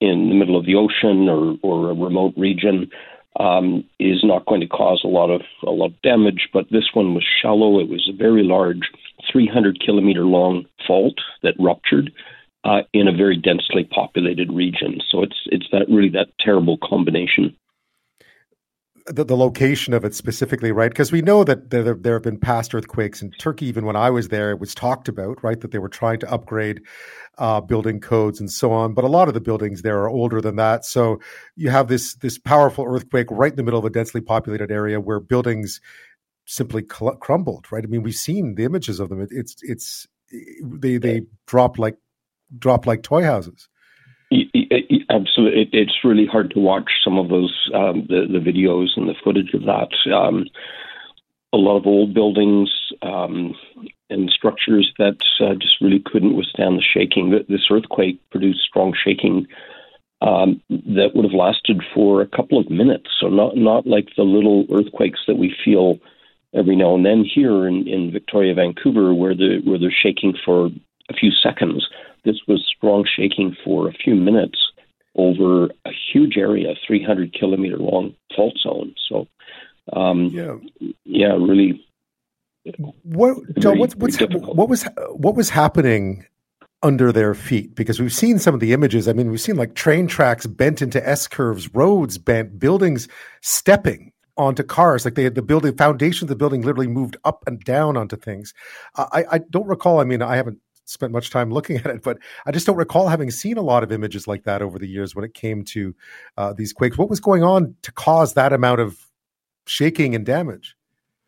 in the middle of the ocean or or a remote region um, is not going to cause a lot of a lot of damage. But this one was shallow. It was a very large, 300 kilometer long fault that ruptured uh, in a very densely populated region. So it's it's that really that terrible combination the, the location of it specifically, right? Because we know that there, there have been past earthquakes in Turkey. Even when I was there, it was talked about, right, that they were trying to upgrade uh, building codes and so on. But a lot of the buildings there are older than that. So you have this this powerful earthquake right in the middle of a densely populated area where buildings simply cl- crumbled, right? I mean, we've seen the images of them. It, it's it's they they drop like drop like toy houses. Absolutely, it, it's really hard to watch some of those um, the the videos and the footage of that. Um, a lot of old buildings um, and structures that uh, just really couldn't withstand the shaking. This earthquake produced strong shaking um, that would have lasted for a couple of minutes. So not not like the little earthquakes that we feel every now and then here in, in Victoria, Vancouver, where the where they're shaking for a few seconds. This was strong shaking for a few minutes over a huge area, 300 kilometer long fault zone. So, um, yeah, yeah, really. What, John, what's, what's, what was what was happening under their feet? Because we've seen some of the images. I mean, we've seen like train tracks bent into S curves, roads bent, buildings stepping onto cars. Like they had the building foundation of the building literally moved up and down onto things. I, I don't recall. I mean, I haven't spent much time looking at it, but I just don't recall having seen a lot of images like that over the years when it came to uh, these quakes. What was going on to cause that amount of shaking and damage?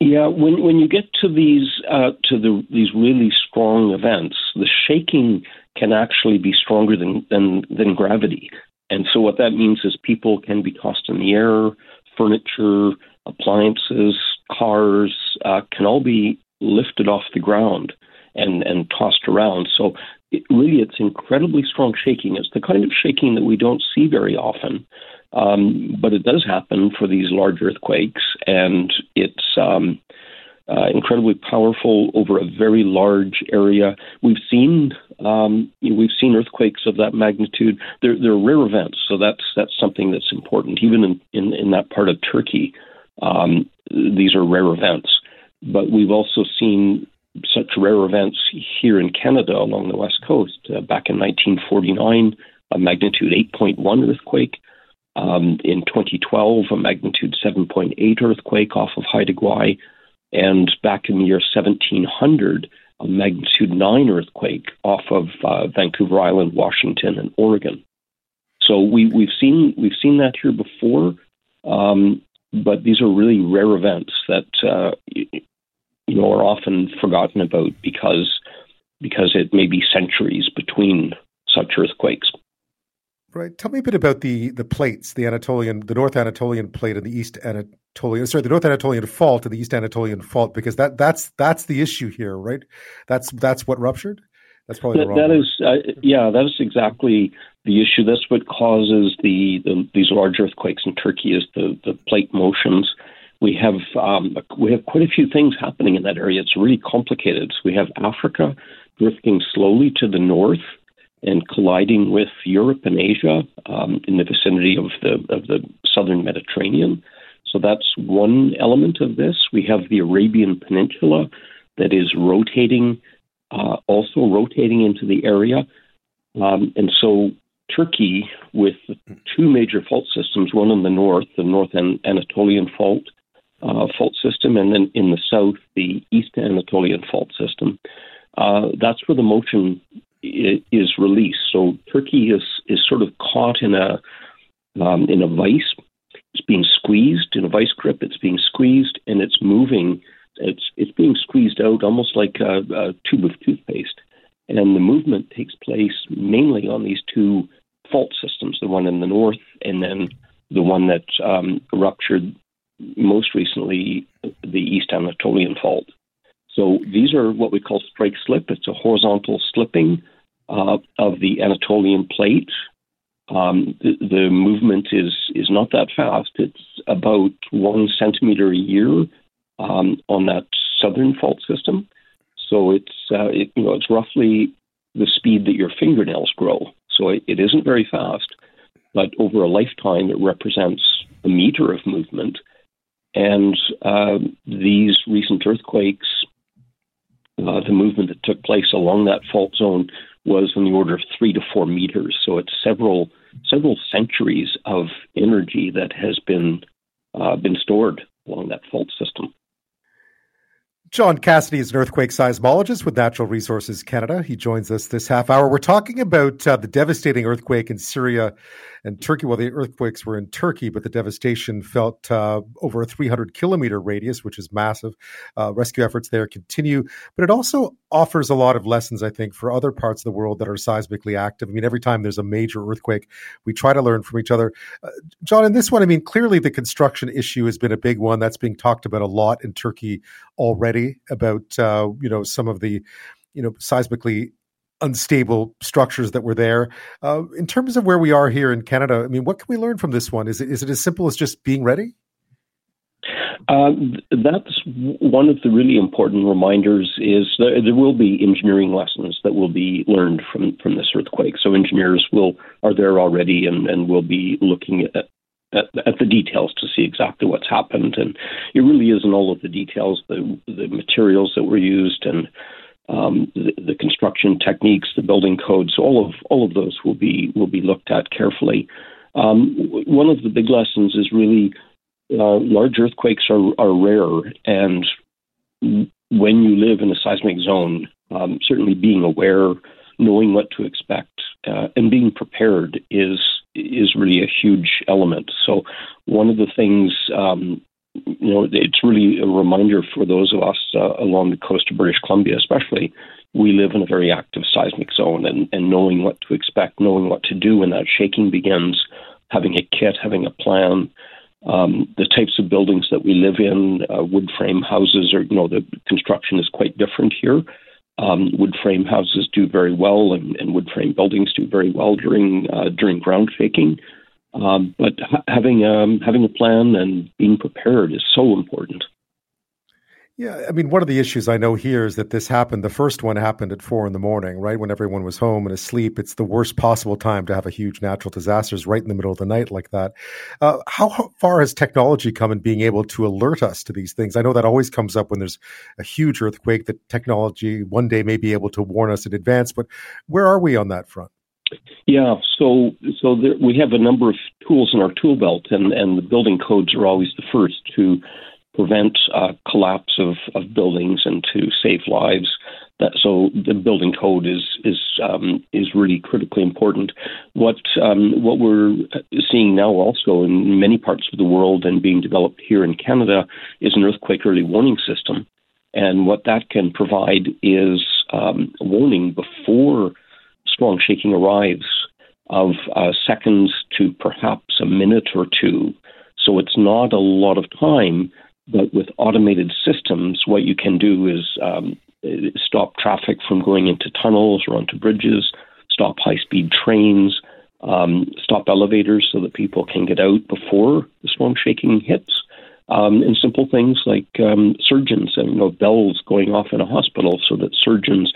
Yeah, when when you get to these uh, to the these really strong events, the shaking can actually be stronger than, than than gravity, and so what that means is people can be tossed in the air, furniture, appliances, cars uh, can all be lifted off the ground and, and tossed around. So it, really, it's incredibly strong shaking. It's the kind of shaking that we don't see very often. Um, but it does happen for these large earthquakes, and it's um, uh, incredibly powerful over a very large area. We've seen um, we've seen earthquakes of that magnitude. They're, they're rare events, so that's that's something that's important. Even in, in, in that part of Turkey, um, these are rare events. But we've also seen such rare events here in Canada along the west coast. Uh, back in 1949, a magnitude 8.1 earthquake. Um, in 2012, a magnitude 7.8 earthquake off of Haida Gwaii. And back in the year 1700, a magnitude 9 earthquake off of uh, Vancouver Island, Washington, and Oregon. So we, we've seen we've seen that here before, um, but these are really rare events that uh, you know are often forgotten about because because it may be centuries between such earthquakes. Right. Tell me a bit about the the plates, the Anatolian, the North Anatolian plate and the East Anatolian, sorry, the North Anatolian fault and the East Anatolian fault, because that that's that's the issue here, right? That's that's what ruptured. That's probably that, that is, uh, yeah, that is exactly the issue. That's what causes the, the these large earthquakes in Turkey is the the plate motions we have um, we have quite a few things happening in that area. It's really complicated. we have Africa drifting slowly to the north and colliding with Europe and Asia um, in the vicinity of the of the southern Mediterranean. So that's one element of this. We have the Arabian Peninsula that is rotating, uh, also rotating into the area, um, and so Turkey with two major fault systems, one in the north, the North Anatolian Fault, uh, fault system, and then in the south, the East Anatolian fault system. Uh, that's where the motion is released. So Turkey is is sort of caught in a um, in a vice. It's being squeezed in a vice grip. It's being squeezed, and it's moving. It's it's being squeezed out almost like a, a tube of toothpaste. And the movement takes place mainly on these two fault systems, the one in the north and then the one that um, ruptured most recently the East Anatolian Fault. So these are what we call strike slip. It's a horizontal slipping uh, of the Anatolian plate. Um, the, the, movement is is not that fast. It's about one centimeter a year um, on that southern fault system. So it's uh, it, you know it's roughly the speed that your fingernails grow. So it, it isn't very fast, but over a lifetime, it represents a meter of movement. And uh, these recent earthquakes, uh, the movement that took place along that fault zone was in the order of three to four meters. So it's several several centuries of energy that has been uh, been stored along that fault system. John Cassidy is an earthquake seismologist with Natural Resources Canada. He joins us this half hour. We're talking about uh, the devastating earthquake in Syria and Turkey. Well, the earthquakes were in Turkey, but the devastation felt uh, over a 300 kilometer radius, which is massive. Uh, rescue efforts there continue, but it also offers a lot of lessons, I think, for other parts of the world that are seismically active. I mean, every time there's a major earthquake, we try to learn from each other. Uh, John, in this one, I mean, clearly the construction issue has been a big one that's being talked about a lot in Turkey already about, uh, you know, some of the, you know, seismically unstable structures that were there. Uh, in terms of where we are here in Canada, I mean, what can we learn from this one? Is it, is it as simple as just being ready? Uh, that's one of the really important reminders. Is there, there, will be engineering lessons that will be learned from from this earthquake. So engineers will are there already and, and will be looking at, at, at the details to see exactly what's happened. And it really is in all of the details, the the materials that were used and um, the, the, construction techniques, the building codes, all of all of those will be will be looked at carefully. Um, one of the big lessons is really uh, large earthquakes are, are rare, and when you live in a seismic zone, um, certainly being aware, knowing what to expect, uh, and being prepared is is really a huge element. So one of the things um, you know, it's really a reminder for those of us uh, along the coast of British Columbia, especially. We live in a very active seismic zone, and, and knowing what to expect, knowing what to do when that shaking begins, having a kit, having a plan, Um, the types of buildings that we live in, uh, wood frame houses, or you know, the construction is quite different here. Um, wood frame houses do very well, and, and, wood frame buildings do very well during uh, during ground shaking. Um, but ha- having um, having a plan and being prepared is so important. Yeah, I mean, one of the issues I know here is that this happened. The first one happened at four in the morning, right when everyone was home and asleep. It's the worst possible time to have a huge natural disasters right in the middle of the night like that. Uh, how, how far has technology come in being able to alert us to these things? I know that always comes up when there's a huge earthquake. That technology one day may be able to warn us in advance, but where are we on that front? Yeah, so so there, we have a number of tools in our tool belt, and and the building codes are always the first to prevent uh, collapse of, of buildings and to save lives. That, so the building code is is um, is really critically important. What um, what we're seeing now also in many parts of the world and being developed here in Canada is an earthquake early warning system, and what that can provide is um, warning before strong shaking arrives of uh, seconds to perhaps a minute or two. So it's not a lot of time but with automated systems, what you can do is um, stop traffic from going into tunnels or onto bridges, stop high speed trains, um, stop elevators so that people can get out before the storm shaking hits. Um, and simple things like um, surgeons and you know bells going off in a hospital so that surgeons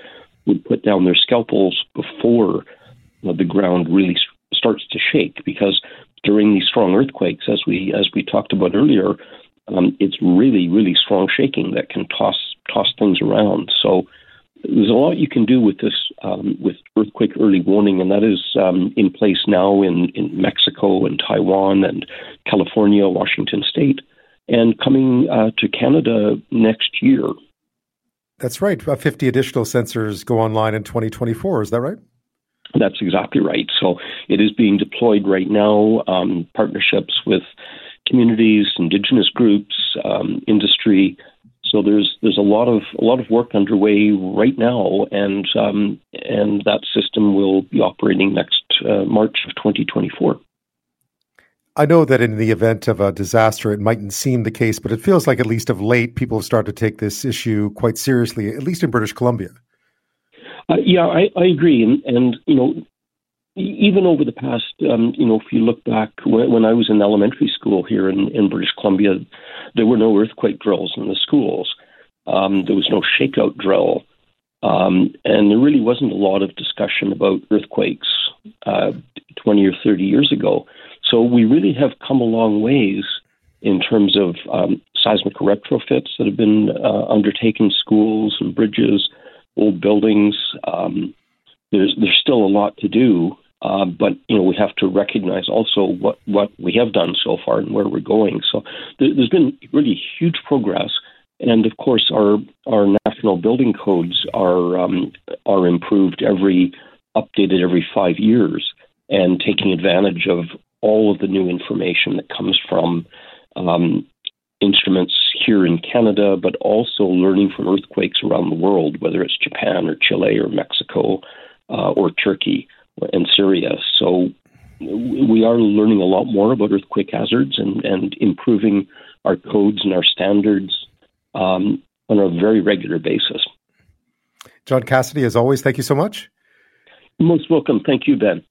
would put down their scalpels before the ground really starts to shake because during these strong earthquakes as we as we talked about earlier um, it's really, really strong shaking that can toss toss things around. So there's a lot you can do with this um, with earthquake early warning, and that is um, in place now in, in Mexico and Taiwan and California, Washington State, and coming uh, to Canada next year. That's right. About 50 additional sensors go online in 2024. Is that right? That's exactly right. So it is being deployed right now. Um, partnerships with communities, indigenous groups, um, industry. So there's there's a lot of a lot of work underway right now, and um, and that system will be operating next uh, March of 2024. I know that in the event of a disaster, it mightn't seem the case, but it feels like at least of late, people have started to take this issue quite seriously, at least in British Columbia. Uh, yeah, I, I agree, and, and you know, even over the past, um, you know, if you look back when, when I was in elementary school here in, in, British Columbia, there were no earthquake drills in the schools. Um, there was no shakeout drill. Um, and there really wasn't a lot of discussion about earthquakes uh, 20 or 30 years ago. So we really have come a long ways in terms of um, seismic retrofits that have been uh, undertaken, schools and bridges, old buildings. Um, there's there's still a lot to do, uh, but you know we have to recognize also what what we have done so far and where we're going. So there, has been really huge progress, and of course our our national building codes are um, are improved every updated every five years, and taking advantage of all of the new information that comes from um, instruments here in Canada, but also learning from earthquakes around the world, whether it's Japan or Chile or Mexico uh, or Turkey and Syria. So we are learning a lot more about earthquake hazards and, and improving our codes and our standards um, on a very regular basis. John Cassidy, as always, thank you so much. Most welcome. Thank you, Ben.